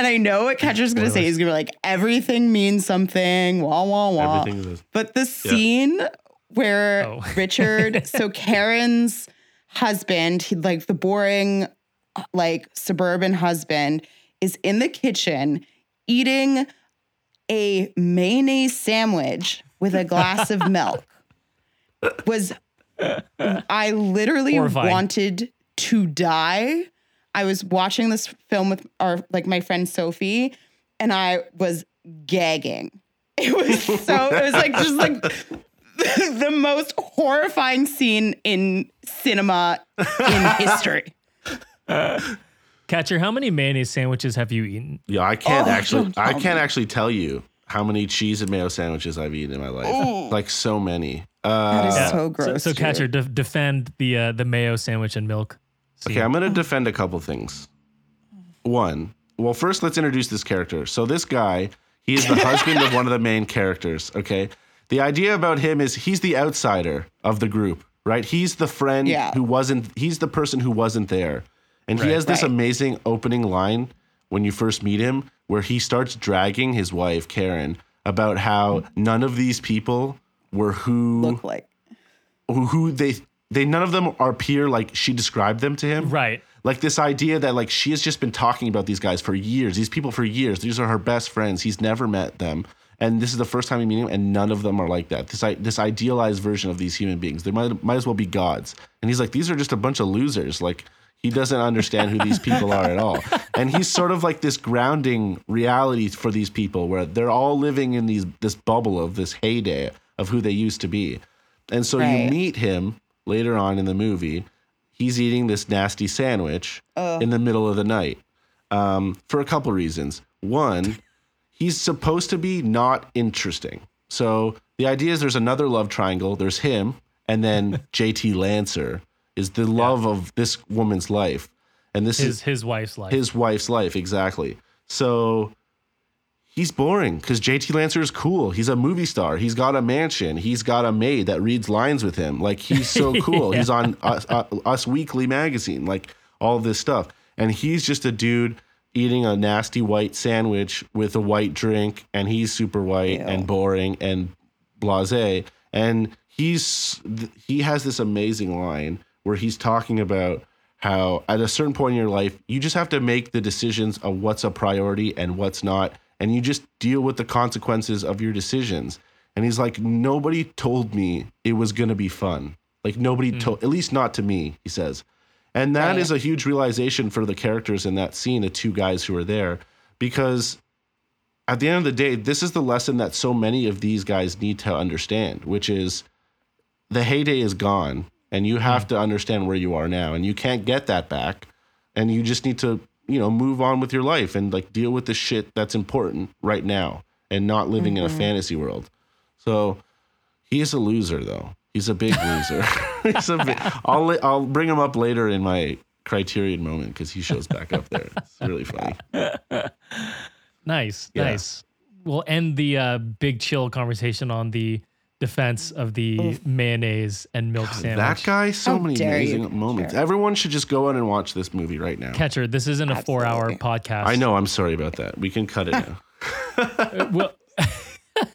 and I know what Catcher's gonna say. He's gonna be like, everything means something, wah wah wah. Is. But the scene where Oh. <laughs> Richard, so Karen's husband, he like the boring, like suburban husband, is in the kitchen eating a mayonnaise sandwich with a glass of <laughs> milk. Was I literally Horrifying. wanted to die. I was watching this film with our like my friend Sophie, and I was gagging. <laughs> It was so it was like just like <laughs> the most horrifying scene in cinema in history. <laughs> catcher how many mayonnaise sandwiches have you eaten Yeah, I can't Oh, actually. I tell can't actually tell you how many cheese and mayo sandwiches I've eaten in my life. Like so many. Uh, That is Yeah. so So, gross. so dude. catcher, de- defend the uh, the mayo sandwich and milk. Scene. Okay, I'm going to defend a couple things. One, well, first let's introduce this character. So this guy, he is the <laughs> husband of one of the main characters. Okay, the idea about him is he's the outsider of the group, right? He's the friend Yeah. who wasn't. He's the person who wasn't there, and he has this Right. amazing opening line when you first meet him, where he starts dragging his wife Karen about how none of these people were who look like. who, who they they none of them are peer like she described them to him. Right. like this idea that like she has just been talking about these guys for years these people for years. These are her best friends. He's never met them. And this is the first time he meeting them and none of them are like that. This this idealized version of these human beings they might might as well be gods. And he's like these are just a bunch of losers. Like he doesn't understand who these people are at all. <laughs> And he's sort of like this grounding reality for these people where they're all living in these this bubble of this heyday of who they used to be. And so you meet him later on in the movie he's eating this nasty sandwich in the middle of the night um, for a couple reasons. One, he's supposed to be not interesting. So the idea is there's another love triangle. There's him, and then <laughs> JT Lancer is the love of this woman's life, and this His is his wife's life. his wife's life exactly. So he's boring because JT Lancer is cool. He's a movie star. He's got a mansion. He's got a maid that reads lines with him. Like he's so <laughs> cool. He's on Us, uh, Us Weekly magazine. Like all this stuff, and he's just a dude eating a nasty white sandwich with a white drink, and he's super white Ew. and boring and blasé. And he's he has this amazing line where he's talking about how at a certain point in your life, you just have to make the decisions of what's a priority and what's not. And you just deal with the consequences of your decisions. And he's like, nobody told me it was going to be fun. Like, nobody hmm. told, at least not to me, he says. And that is Right. a huge realization for the characters in that scene, the two guys who are there, because at the end of the day, this is the lesson that so many of these guys need to understand, which is the heyday is gone and you hmm. have to understand where you are now and you can't get that back and you just need to you know move on with your life and like deal with the shit that's important right now and not living in a fantasy world. So he's a loser though. He's a big loser. <laughs> <laughs> He's a big, I'll, I'll bring him up later in my criterion moment because he shows back up there. It's really funny. <laughs> Nice, Yeah. nice. We'll end the uh, big chill conversation on the defense of the mayonnaise and milk sandwich. that guy so How many dare you, amazing moments Sure. everyone should just go out and watch this movie right now Catcher, this isn't a four-hour Absolutely. podcast. i know i'm sorry about that we can cut it now <laughs> <laughs> well,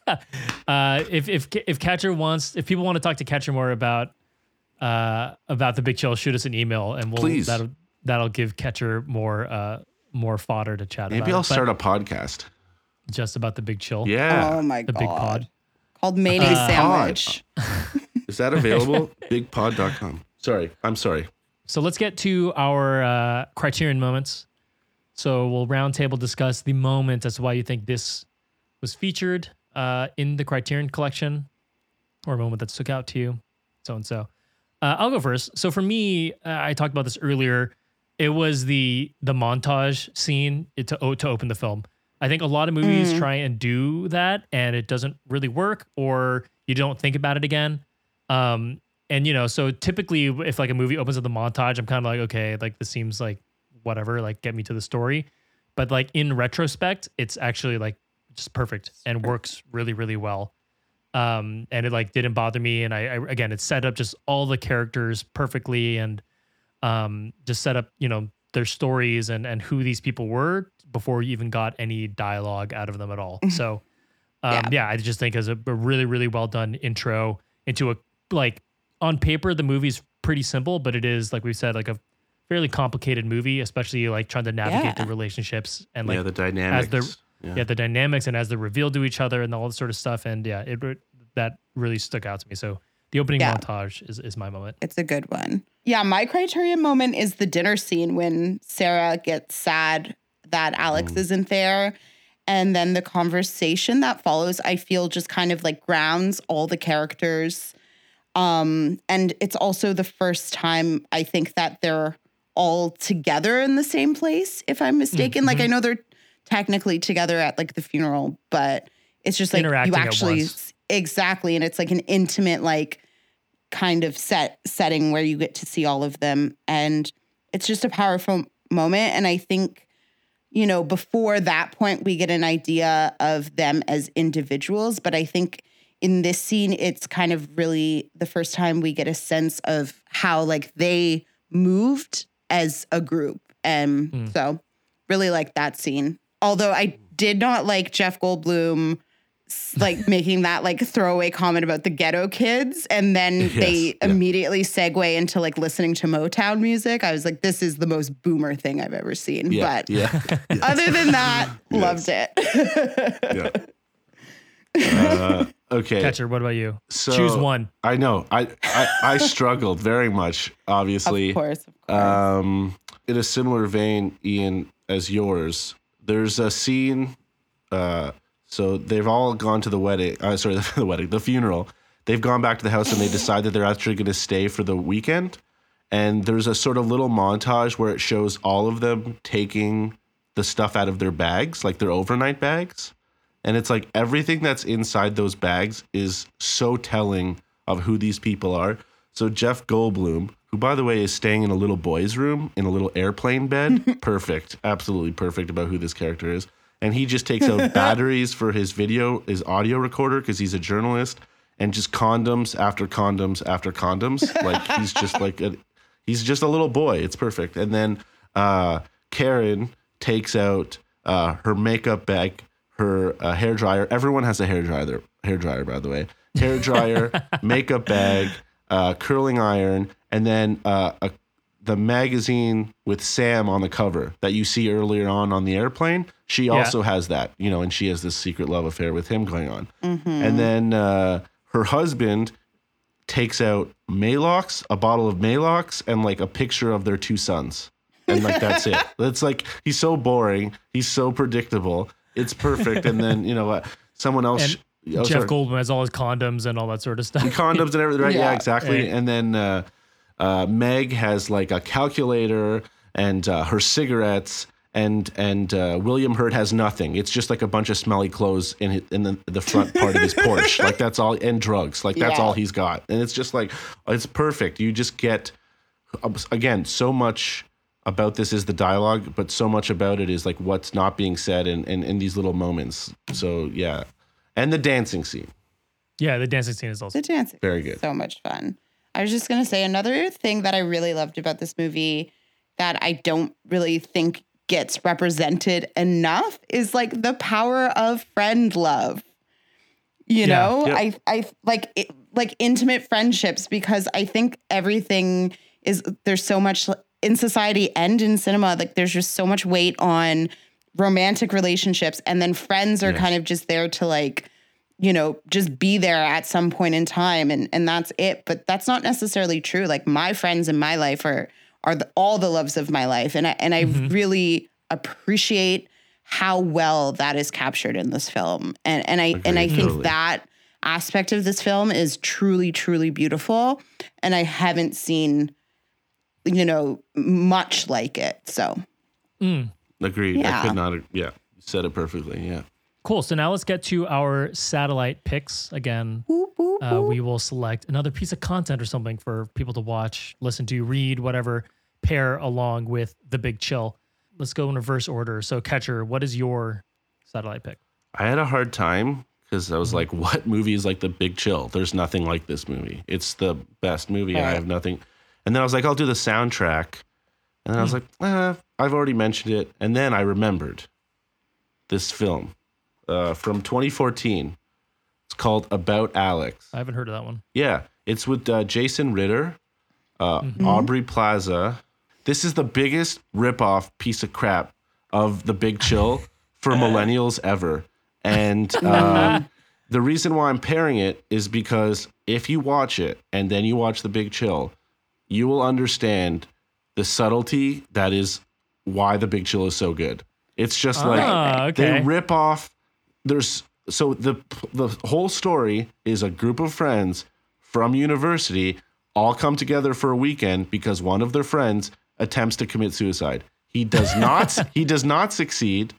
<laughs> uh, if if if Catcher wants, if people want to talk to Catcher more about uh, about the Big Chill, shoot us an email and we'll Please. that'll that'll give Catcher more uh, more fodder to chat about. maybe i'll But start a podcast just about the Big Chill. yeah oh my God. the god. Big Pod. Called mayonnaise Uh, sandwich. <laughs> Is that available? Bigpod.com. Sorry. I'm sorry. So let's get to our uh, criterion moments. So we'll roundtable discuss the moment as to why you think this was featured uh, in the Criterion collection, or a moment that stuck out to you, so and so. Uh, I'll go first. So for me, uh, I talked about this earlier. It was the the montage scene to to open the film. I think a lot of movies try and do that, and it doesn't really work, or you don't think about it again. Um, and you know, so typically, if like a movie opens with a montage, I'm kind of like, okay, like this seems like whatever, like get me to the story. But like in retrospect, it's actually like just perfect and works really, really well. Um, and it like didn't bother me. And I, I again, it set up just all the characters perfectly and um, just set up, you know, their stories and and who these people were before you even got any dialogue out of them at all. So, um, yeah. Yeah. I just think as a, a really, really well done intro into a like on paper the movie's pretty simple, but it is like we said like a fairly complicated movie, especially like trying to navigate the relationships and like yeah, the dynamics. the- yeah. yeah. the dynamics and as they're revealed to each other and all this sort of stuff. And yeah, it that really stuck out to me. So the opening Yeah. montage is, is my moment. It's a good one. Yeah, my criterion moment is the dinner scene when Sarah gets sad that Alex Mm. isn't there. And then the conversation that follows, I feel just kind of like grounds all the characters. Um, and it's also the first time I think that they're all together in the same place, if I'm mistaken. Like I know they're technically together at like the funeral, but it's just like you actually exactly, and it's like an intimate like kind of set setting where you get to see all of them, and it's just a powerful moment. And I think you know before that point we get an idea of them as individuals, but I think in this scene it's kind of really the first time we get a sense of how like they moved as a group and Mm. so really like that scene although i did not like jeff goldblum like <laughs> making that like throwaway comment about the ghetto kids and then they yeah. immediately segue into like listening to motown music i was like this is the most boomer thing i've ever seen yeah, but yeah, <laughs> <laughs> other than that loved it yeah. Uh, okay. Catcher, what about you? So Choose one. I know. I, I I struggled very much. Obviously, of course of course Um, in a similar vein, Ian, as yours, there's a scene. Uh, so they've all gone to the wedding. Uh, sorry, <laughs> the wedding, the funeral. They've gone back to the house and they decide that they're actually going to stay for the weekend. And there's a sort of little montage where it shows all of them taking the stuff out of their bags, like their overnight bags. And it's like everything that's inside those bags is so telling of who these people are. So Jeff Goldblum, who by the way is staying in a little boy's room in a little airplane bed, <laughs> perfect, absolutely perfect about who this character is. And he just takes out <laughs> batteries for his video, his audio recorder because he's a journalist, and just condoms after condoms after condoms. Like he's just <laughs> like a, he's just a little boy. It's perfect. And then uh, Karen takes out uh, her makeup bag, her uh, hair dryer. Everyone has a hair dryer. Hair dryer, by the way. Hair dryer, <laughs> makeup bag, uh, curling iron, and then uh, a, the magazine with Sam on the cover that you see earlier on on the airplane. She also has that, you know, and she has this secret love affair with him going on. And then uh, her husband takes out Maalox, a bottle of Maalox, and like a picture of their two sons. And like that's it. <laughs> That's like he's so boring. He's so predictable. It's perfect. And then you know what? Someone else. And oh, Jeff sorry. Goldblum has all his condoms and all that sort of stuff. condoms and everything. Right? Yeah, Yeah. exactly. Yeah. And then uh, uh, Meg has like a calculator and uh, her cigarettes. And and uh, William Hurt has nothing. It's just like a bunch of smelly clothes in his, in the, the front part of his <laughs> porch. Like that's all, and drugs. Like that's Yeah. all he's got. And it's just like it's perfect. You just get again so much about this is the dialogue, but so much about it is like what's not being said and in, in, these little moments. So yeah, and the dancing scene, yeah, the dancing scene is also The dancing. very good. So much fun. I was just going to say another thing that I really loved about this movie that I don't really think gets represented enough is like the power of friend love. You Yeah. know, Yep. I I like it, like intimate friendships because I think everything is there's so much in society and in cinema like there's just so much weight on romantic relationships and then friends are kind of just there to like you know just be there at some point in time and and that's it but that's not necessarily true like my friends in my life are are the, all the loves of my life and I and I mm-hmm. really appreciate how well that is captured in this film and and I and I think totally. that aspect of this film is truly truly beautiful and I haven't seen you know much like it so mm. Agreed. I could not. Yeah, said it perfectly. Yeah. Cool. So now let's get to our satellite picks again. Uh, we will select another piece of content or something for people to watch, listen to, read, whatever, pair along with the Big Chill. Let's go in reverse order. So, Catcher, what is your satellite pick? I had a hard time because I was like, what movie is like the big chill? There's nothing like this movie. It's the best movie. I have nothing. And then I was like, I'll do the soundtrack. And then I was like, eh, I've already mentioned it. And then I remembered this film uh, from 2014. It's called About Alex. I haven't heard of that one. Yeah, it's with uh, Jason Ritter, uh, Aubrey Plaza. This is the biggest ripoff piece of crap of The Big Chill for <laughs> millennials ever. And <laughs> uh, the reason why I'm pairing it is because if you watch it and then you watch The Big Chill, you will understand the subtlety that is why The Big Chill is so good. It's just like Ah, they rip off there's so the the whole story is a group of friends from university all come together for a weekend because one of their friends attempts to commit suicide. He does <laughs> not he does not succeed.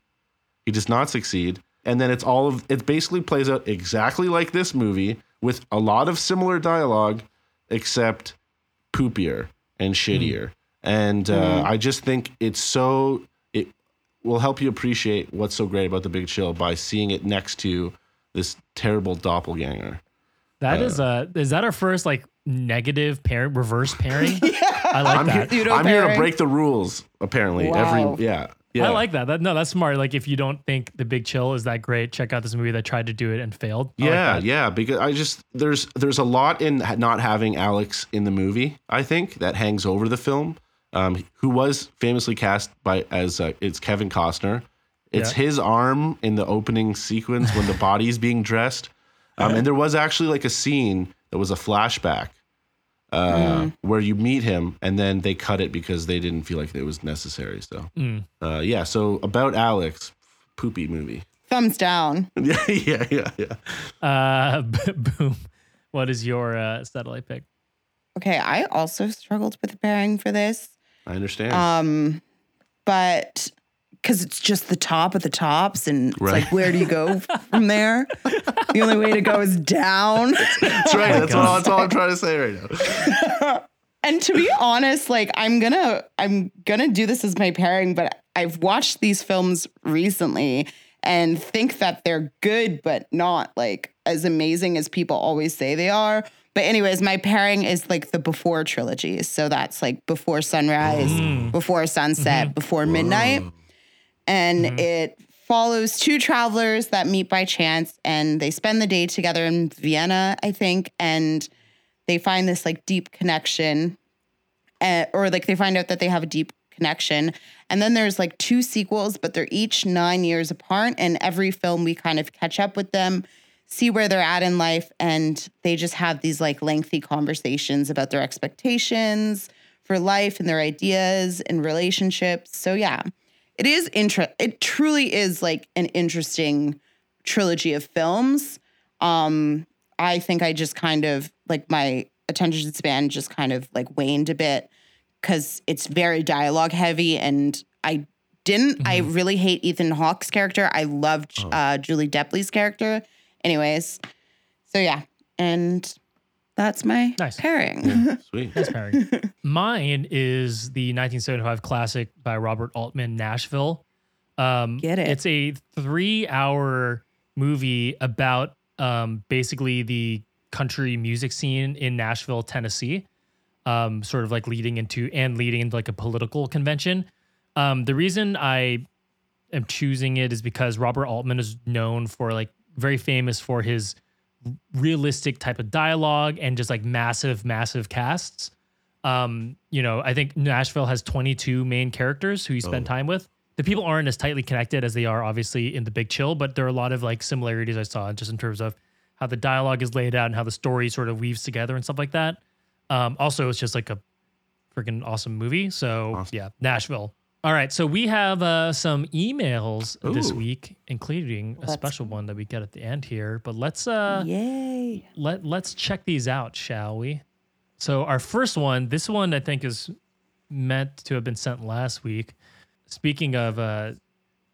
He does not succeed. And then it's all of it basically plays out exactly like this movie with a lot of similar dialogue except poopier and shittier. And uh, I just think it's so will help you appreciate what's so great about the Big Chill by seeing it next to this terrible doppelganger. That is uh is that our first like negative pair reverse pairing? <laughs> yeah. I like I'm that. here, I'm here to break the rules. Apparently, Wow. every yeah, yeah. I like that. That no, that's smart. Like if you don't think the Big Chill is that great, check out this movie that tried to do it and failed. I Yeah, that. yeah, because I just there's there's a lot in not having Alex in the movie. I think that hangs over the film. Um, who was famously cast by as uh, it's Kevin Costner. It's Yeah. his arm in the opening sequence when the <laughs> body's being dressed. Um, and there was actually like a scene that was a flashback uh, where you meet him, and then they cut it because they didn't feel like it was necessary. So, uh, yeah. So about Alex, poopy movie. thumbs down <laughs> yeah, yeah, yeah, yeah. Uh, <laughs> boom. What is your uh, satellite pick? okay i also struggled with the pairing for this I understand. um but because it's just the top of the tops and it's Right. like where do you go <laughs> from there the only way to go is down That's right. That's all, that's all I'm trying to say right now. <laughs> and to be honest like i'm gonna i'm gonna do this as my pairing but i've watched these films recently and think that they're good but not like as amazing as people always say they are but anyways my pairing is like the before trilogy so that's like before sunrise mm. before sunset mm-hmm. before midnight and mm-hmm. it follows two travelers that meet by chance and they spend the day together in Vienna, I think, and they find this like deep connection. uh, or like they find out that they have a deep connection. And then there's like two sequels, but they're each nine years apart. And every film we kind of catch up with them, see where they're at in life, and they just have these like lengthy conversations about their expectations for life and their ideas and relationships. So yeah, it is inter- it truly is like an interesting trilogy of films. Um, I think I just kind of like my attention span just kind of like waned a bit because it's very dialogue heavy and I didn't I really hate Ethan Hawke's character. I loved uh, Julie Delpy's character. Anyways, so yeah, and that's my Nice. pairing. <laughs> Sweet. Nice pairing. <laughs> Mine is the 1975 classic by Robert Altman, Nashville. Um, Get it. It's a three-hour movie about um, basically the country music scene in Nashville, Tennessee. Um, sort of like leading into and leading into like a political convention. Um, the reason I am choosing it is because Robert Altman is known for like very famous for his realistic type of dialogue and just like massive, massive casts. Um, you know, I think Nashville has 22 main characters who you spend time with. The people aren't as tightly connected as they are obviously in The Big Chill, but there are a lot of like similarities I saw just in terms of how the dialogue is laid out and how the story sort of weaves together and stuff like that. Um, also, it's just like a freaking awesome movie. So yeah, Nashville. All right, so we have uh, some emails this week, including a special one that we get at the end here. But let's uh, Yay. let let's check these out, shall we? So our first one, this one I think is meant to have been sent last week. Speaking of uh,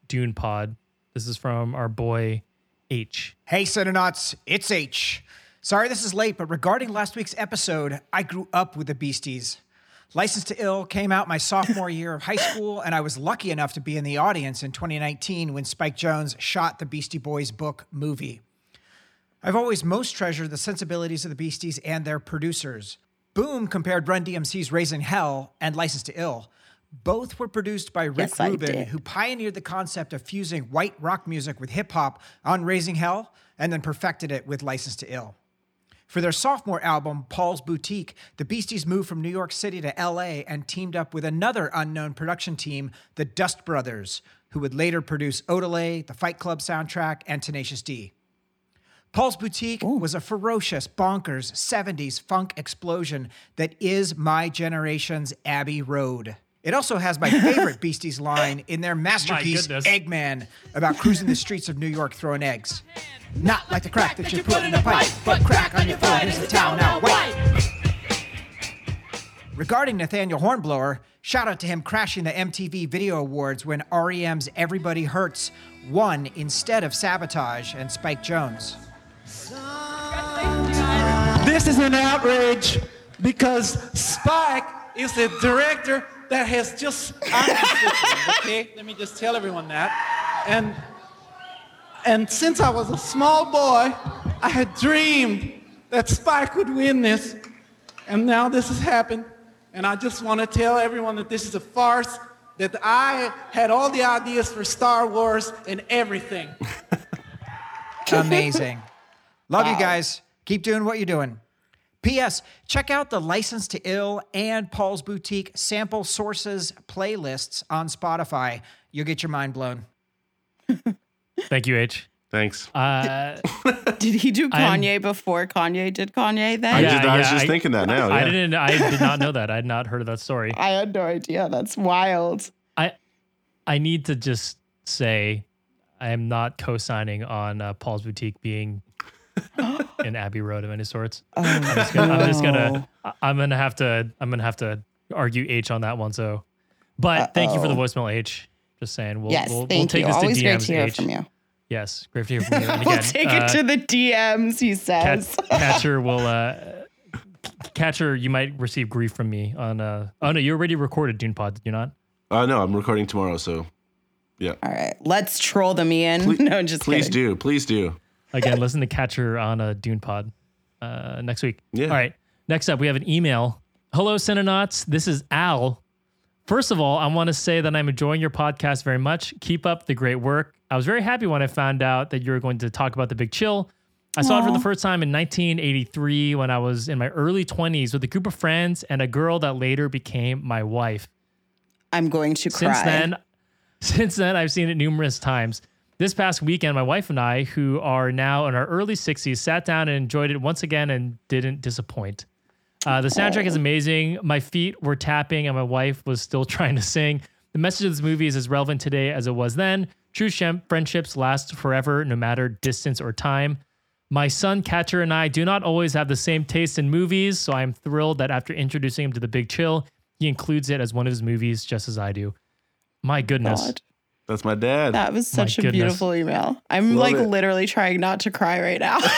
Dune Pod, this is from our boy H. Hey, Cinenauts, it's H. Sorry this is late, but regarding last week's episode, I grew up with the Beasties. License to Ill came out my sophomore year of high school, and I was lucky enough to be in the audience in 2019 when Spike Jonze shot the Beastie Boys book movie. I've always most treasured the sensibilities of the Beasties and their producers. Boom compared Run DMC's Raising Hell and License to Ill. Both were produced by Rick Yes, Rubin, who pioneered the concept of fusing white rock music with hip hop on Raising Hell and then perfected it with License to Ill. For their sophomore album, Paul's Boutique, the Beasties moved from New York City to LA and teamed up with another unknown production team, the Dust Brothers, who would later produce Odelay, the Fight Club soundtrack, and Tenacious D. Paul's Boutique was a ferocious, bonkers 70s funk explosion that is my generation's Abbey Road. It also has my favorite Beasties line in their <laughs> masterpiece. Eggman, about cruising the streets of New York throwing eggs. Not like the crack that you put in a pipe, but crack on your floor. Here's the town now white. Regarding Nathaniel Hornblower, shout out to him crashing the MTV Video Awards when REM's Everybody Hurts won instead of Sabotage and Spike Jonze. This is an outrage because Spike is the director that has just I'm constituent, okay? <laughs> Let me just tell everyone that. And and since I was a small boy, I had dreamed that Spike would win this. And now this has happened. And I just want to tell everyone that this is a farce, that I had all the ideas for Star Wars and everything. <laughs> Amazing. Love you guys. Keep doing what you're doing. P.S. Check out the License to Ill and Paul's Boutique sample sources playlists on Spotify. You'll get your mind blown. <laughs> Thank you, H. Thanks. Uh, <laughs> Did he do I'm- Kanye before Kanye did Kanye then? I, just, I was yeah, just I- thinking that now. I yeah. didn't. I did not know <laughs> that. I had not heard of that story. I had no idea. That's wild. I I need to just say I am not co-signing on uh, Paul's Boutique being <laughs> in Abbey Road of any sorts. I'm just gonna, I'm just gonna I- I'm gonna have to I'm gonna have to argue H on that one. So, but thank you for the voicemail, H. Just saying, we'll yes, we'll, we'll take you. this Always to great DMs. to hear H. from you. Yes, great to hear from you. And <laughs> We'll again, take uh, it to the DMs, he Cat- says. Catcher will uh, Catcher, you might receive grief from me on uh oh no, you already recorded Dune Pod, did you not? Uh, no, I'm recording tomorrow, so yeah. All right, let's troll them, Ian. <laughs> no, just Please kidding. do. Please do. Again, listen to Catcher on a Dune Pod uh, next week. Yeah. All right. Next up, we have an email. Hello, Cinenauts. This is Al. First of all, I want to say that I'm enjoying your podcast very much. Keep up the great work. I was very happy when I found out that you were going to talk about the Big Chill. I saw it for the first time in 1983 when I was in my early 20s with a group of friends and a girl that later became my wife. I'm going to cry. Since then, <laughs> since then, I've seen it numerous times. This past weekend, my wife and I, who are now in our early 60s, sat down and enjoyed it once again and didn't disappoint. Uh, the soundtrack is amazing. My feet were tapping and my wife was still <laughs> trying to sing. The message of this movie is as relevant today as it was then. True friendships last forever, no matter distance or time. My son Catcher and I do not always have the same taste in movies, so I am thrilled that after introducing him to The Big Chill, he includes it as one of his movies, just as I do. My goodness. God, That's my dad. that was My such a goodness. beautiful email. I'm Love like it. literally trying not to cry right now. <laughs>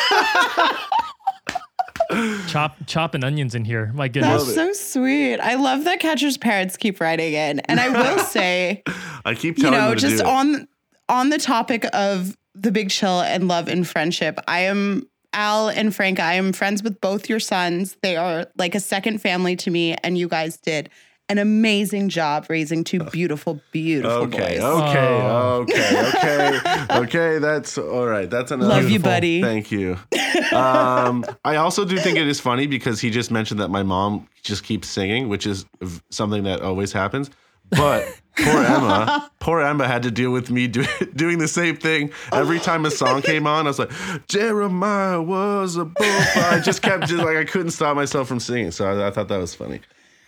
Chop chopping onions in here. My That's goodness. so sweet. I love that Catcher's parents keep writing in. And I will <laughs> say, I keep you telling know, him to just do it. on on the topic of the big chill and love and friendship, I am Al and Frank. I am friends with both your sons. They are like a second family to me, and you guys did an amazing job raising two beautiful, beautiful Okay, boys. okay, Oh. okay, okay, okay. That's all right. That's enough. Love you, buddy. Thank you. <laughs> Um, I also do think it is funny because he just mentioned that my mom just keeps singing, which is something that always happens. But poor <laughs> Emma, poor Emma had to deal with me do, <laughs> doing the same thing every time a song came on. I was like, Jeremiah was a bullfighter. I just kept just like I couldn't stop myself from singing. So I, I thought that was funny.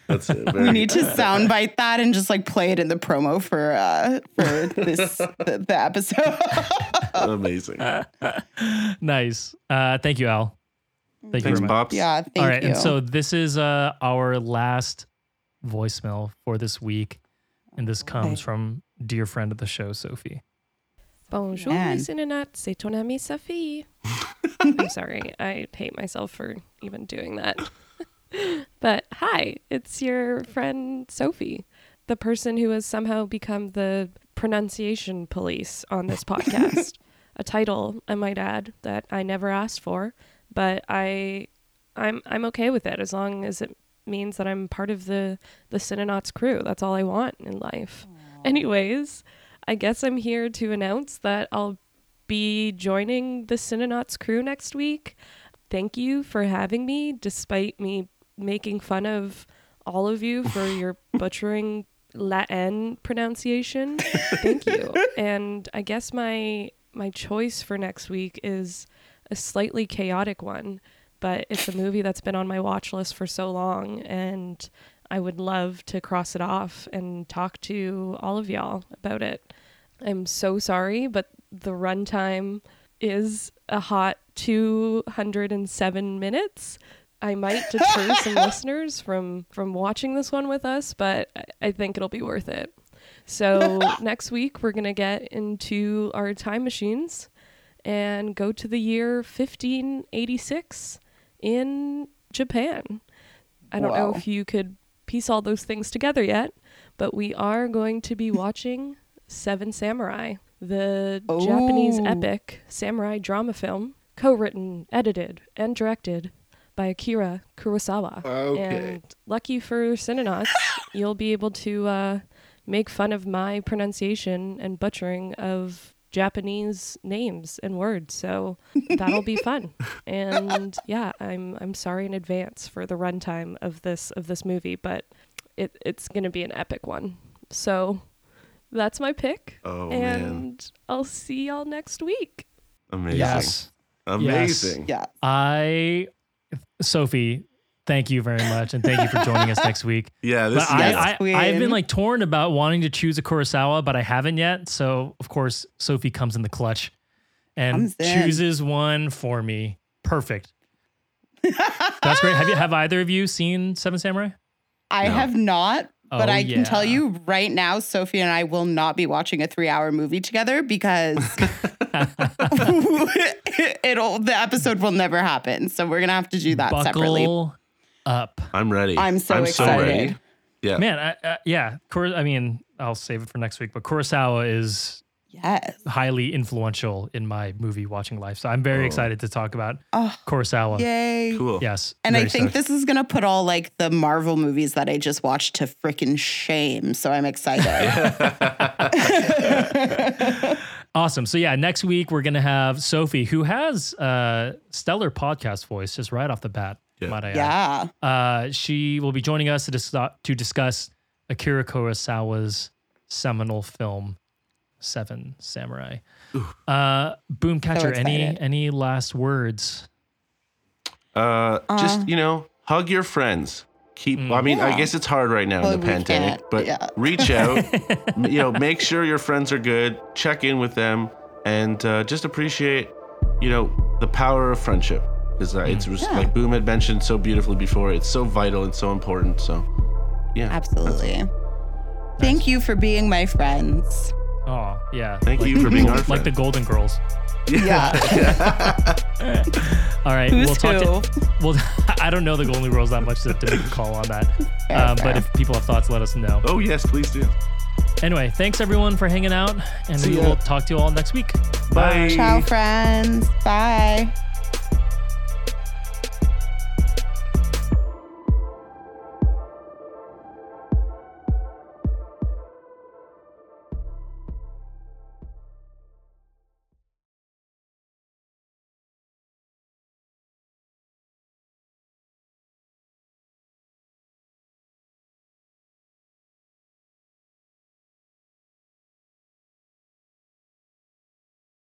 That's it. We need to soundbite that and just like play it in the promo for uh for this the, the episode. <laughs> amazing. <laughs> Nice. Uh, thank you, Al. Thank you Thanks, very much. pops. yeah, thank All right, you. and so this is uh, our last voicemail for this week, and this comes Okay. from dear friend of the show, Sophie. Bonjour, Man. les Cinénautes, c'est ton ami Sophie. <laughs> I'm sorry, I hate myself for even doing that. <laughs> but hi, it's your friend Sophie, the person who has somehow become the pronunciation police on this <laughs> podcast. A title, I might add, that I never asked for, but I, I'm I'm okay with it as long as it means that I'm part of the the Cinenauts crew. That's all I want in life. Anyways, I guess I'm here to announce that I'll be joining the Cinenauts crew next week. Thank you for having me, despite me making fun of all of you for <laughs> your butchering Latin pronunciation. Thank you. <laughs> And I guess my my choice for next week is a slightly chaotic one, but it's a movie that's been on my watch list for so long and I would love to cross it off and talk to all of y'all about it. I'm so sorry, but the runtime is a hot 207 minutes. I might deter some <laughs> listeners from from watching this one with us, but I- think it'll be worth it. So <laughs> next week we're gonna get into our time machines and go to the year 1586 in Japan. I don't know if you could piece all those things together yet, but we are going to be <laughs> watching Seven Samurai, the Japanese Oh. epic samurai drama film, co-written, edited, and directed by Akira Kurosawa. Okay. And lucky for Cinenauts, <coughs> you'll be able to uh, make fun of my pronunciation and butchering of Japanese names and words. So that'll be fun. <laughs> And yeah, I'm I'm sorry in advance for the runtime of this of this movie, but it it's gonna be an epic one. So that's my pick. Oh and man, I'll see y'all next week. amazing, Yes. amazing. yeah. I, Sophie, thank you very much, and thank you for joining us next week. <laughs> Yeah, this But is I, yes, I, I've been like torn about wanting to choose a Kurosawa, but I haven't yet. So of course, Sophie comes in the clutch and chooses one for me. Perfect. <laughs> That's great. Have you have either of you seen Seven Samurai? I No. have not, but Oh, I can tell you right now, Sophie and I will not be watching a three-hour movie together because <laughs> <laughs> it'll the episode will never happen. So we're gonna have to do that separately. Up, I'm ready. I'm so I'm excited. so ready. Yeah. man. I, uh, yeah, Kur- I mean, I'll save it for next week. But Kurosawa is Yes. highly influential in my movie watching life, so I'm very Oh. excited to talk about Oh, Kurosawa. yay. Cool. Yes, And I think stoked. this is gonna put all like the Marvel movies that I just watched to freaking shame. So I'm excited. <laughs> <laughs> Awesome. So yeah, next week we're gonna have Sophie, who has a stellar podcast voice, just right off the bat. Yeah. might I add. Yeah. Uh, she will be joining us to, dis- to discuss Akira Kurosawa's seminal film, Seven Samurai. Uh, Boomcatcher, any excited. any last words? Uh, just you know, hug your friends. Keep. I mean, I guess it's hard right now Well, in the pandemic, can't, but yeah. reach out. <laughs> You know, make sure your friends are good. Check in with them, and uh, just appreciate, you know, the power of friendship. Because uh, it's Yeah. like Boom had mentioned so beautifully before. It's so vital and so important. So, yeah. Absolutely. Thank you for being my friends. Oh yeah. Thank like, you for being our like the. Golden Girls. Yeah. <laughs> All right, Who's we'll talk who? to. Well, I don't know the Golden Girls that much to, to make a call on that. <laughs> Fair, Um, but if people have thoughts, let us know. Oh yes, please do. Anyway, thanks everyone for hanging out, and See we ya. will talk to you all next week. Bye. Ciao, friends. Bye.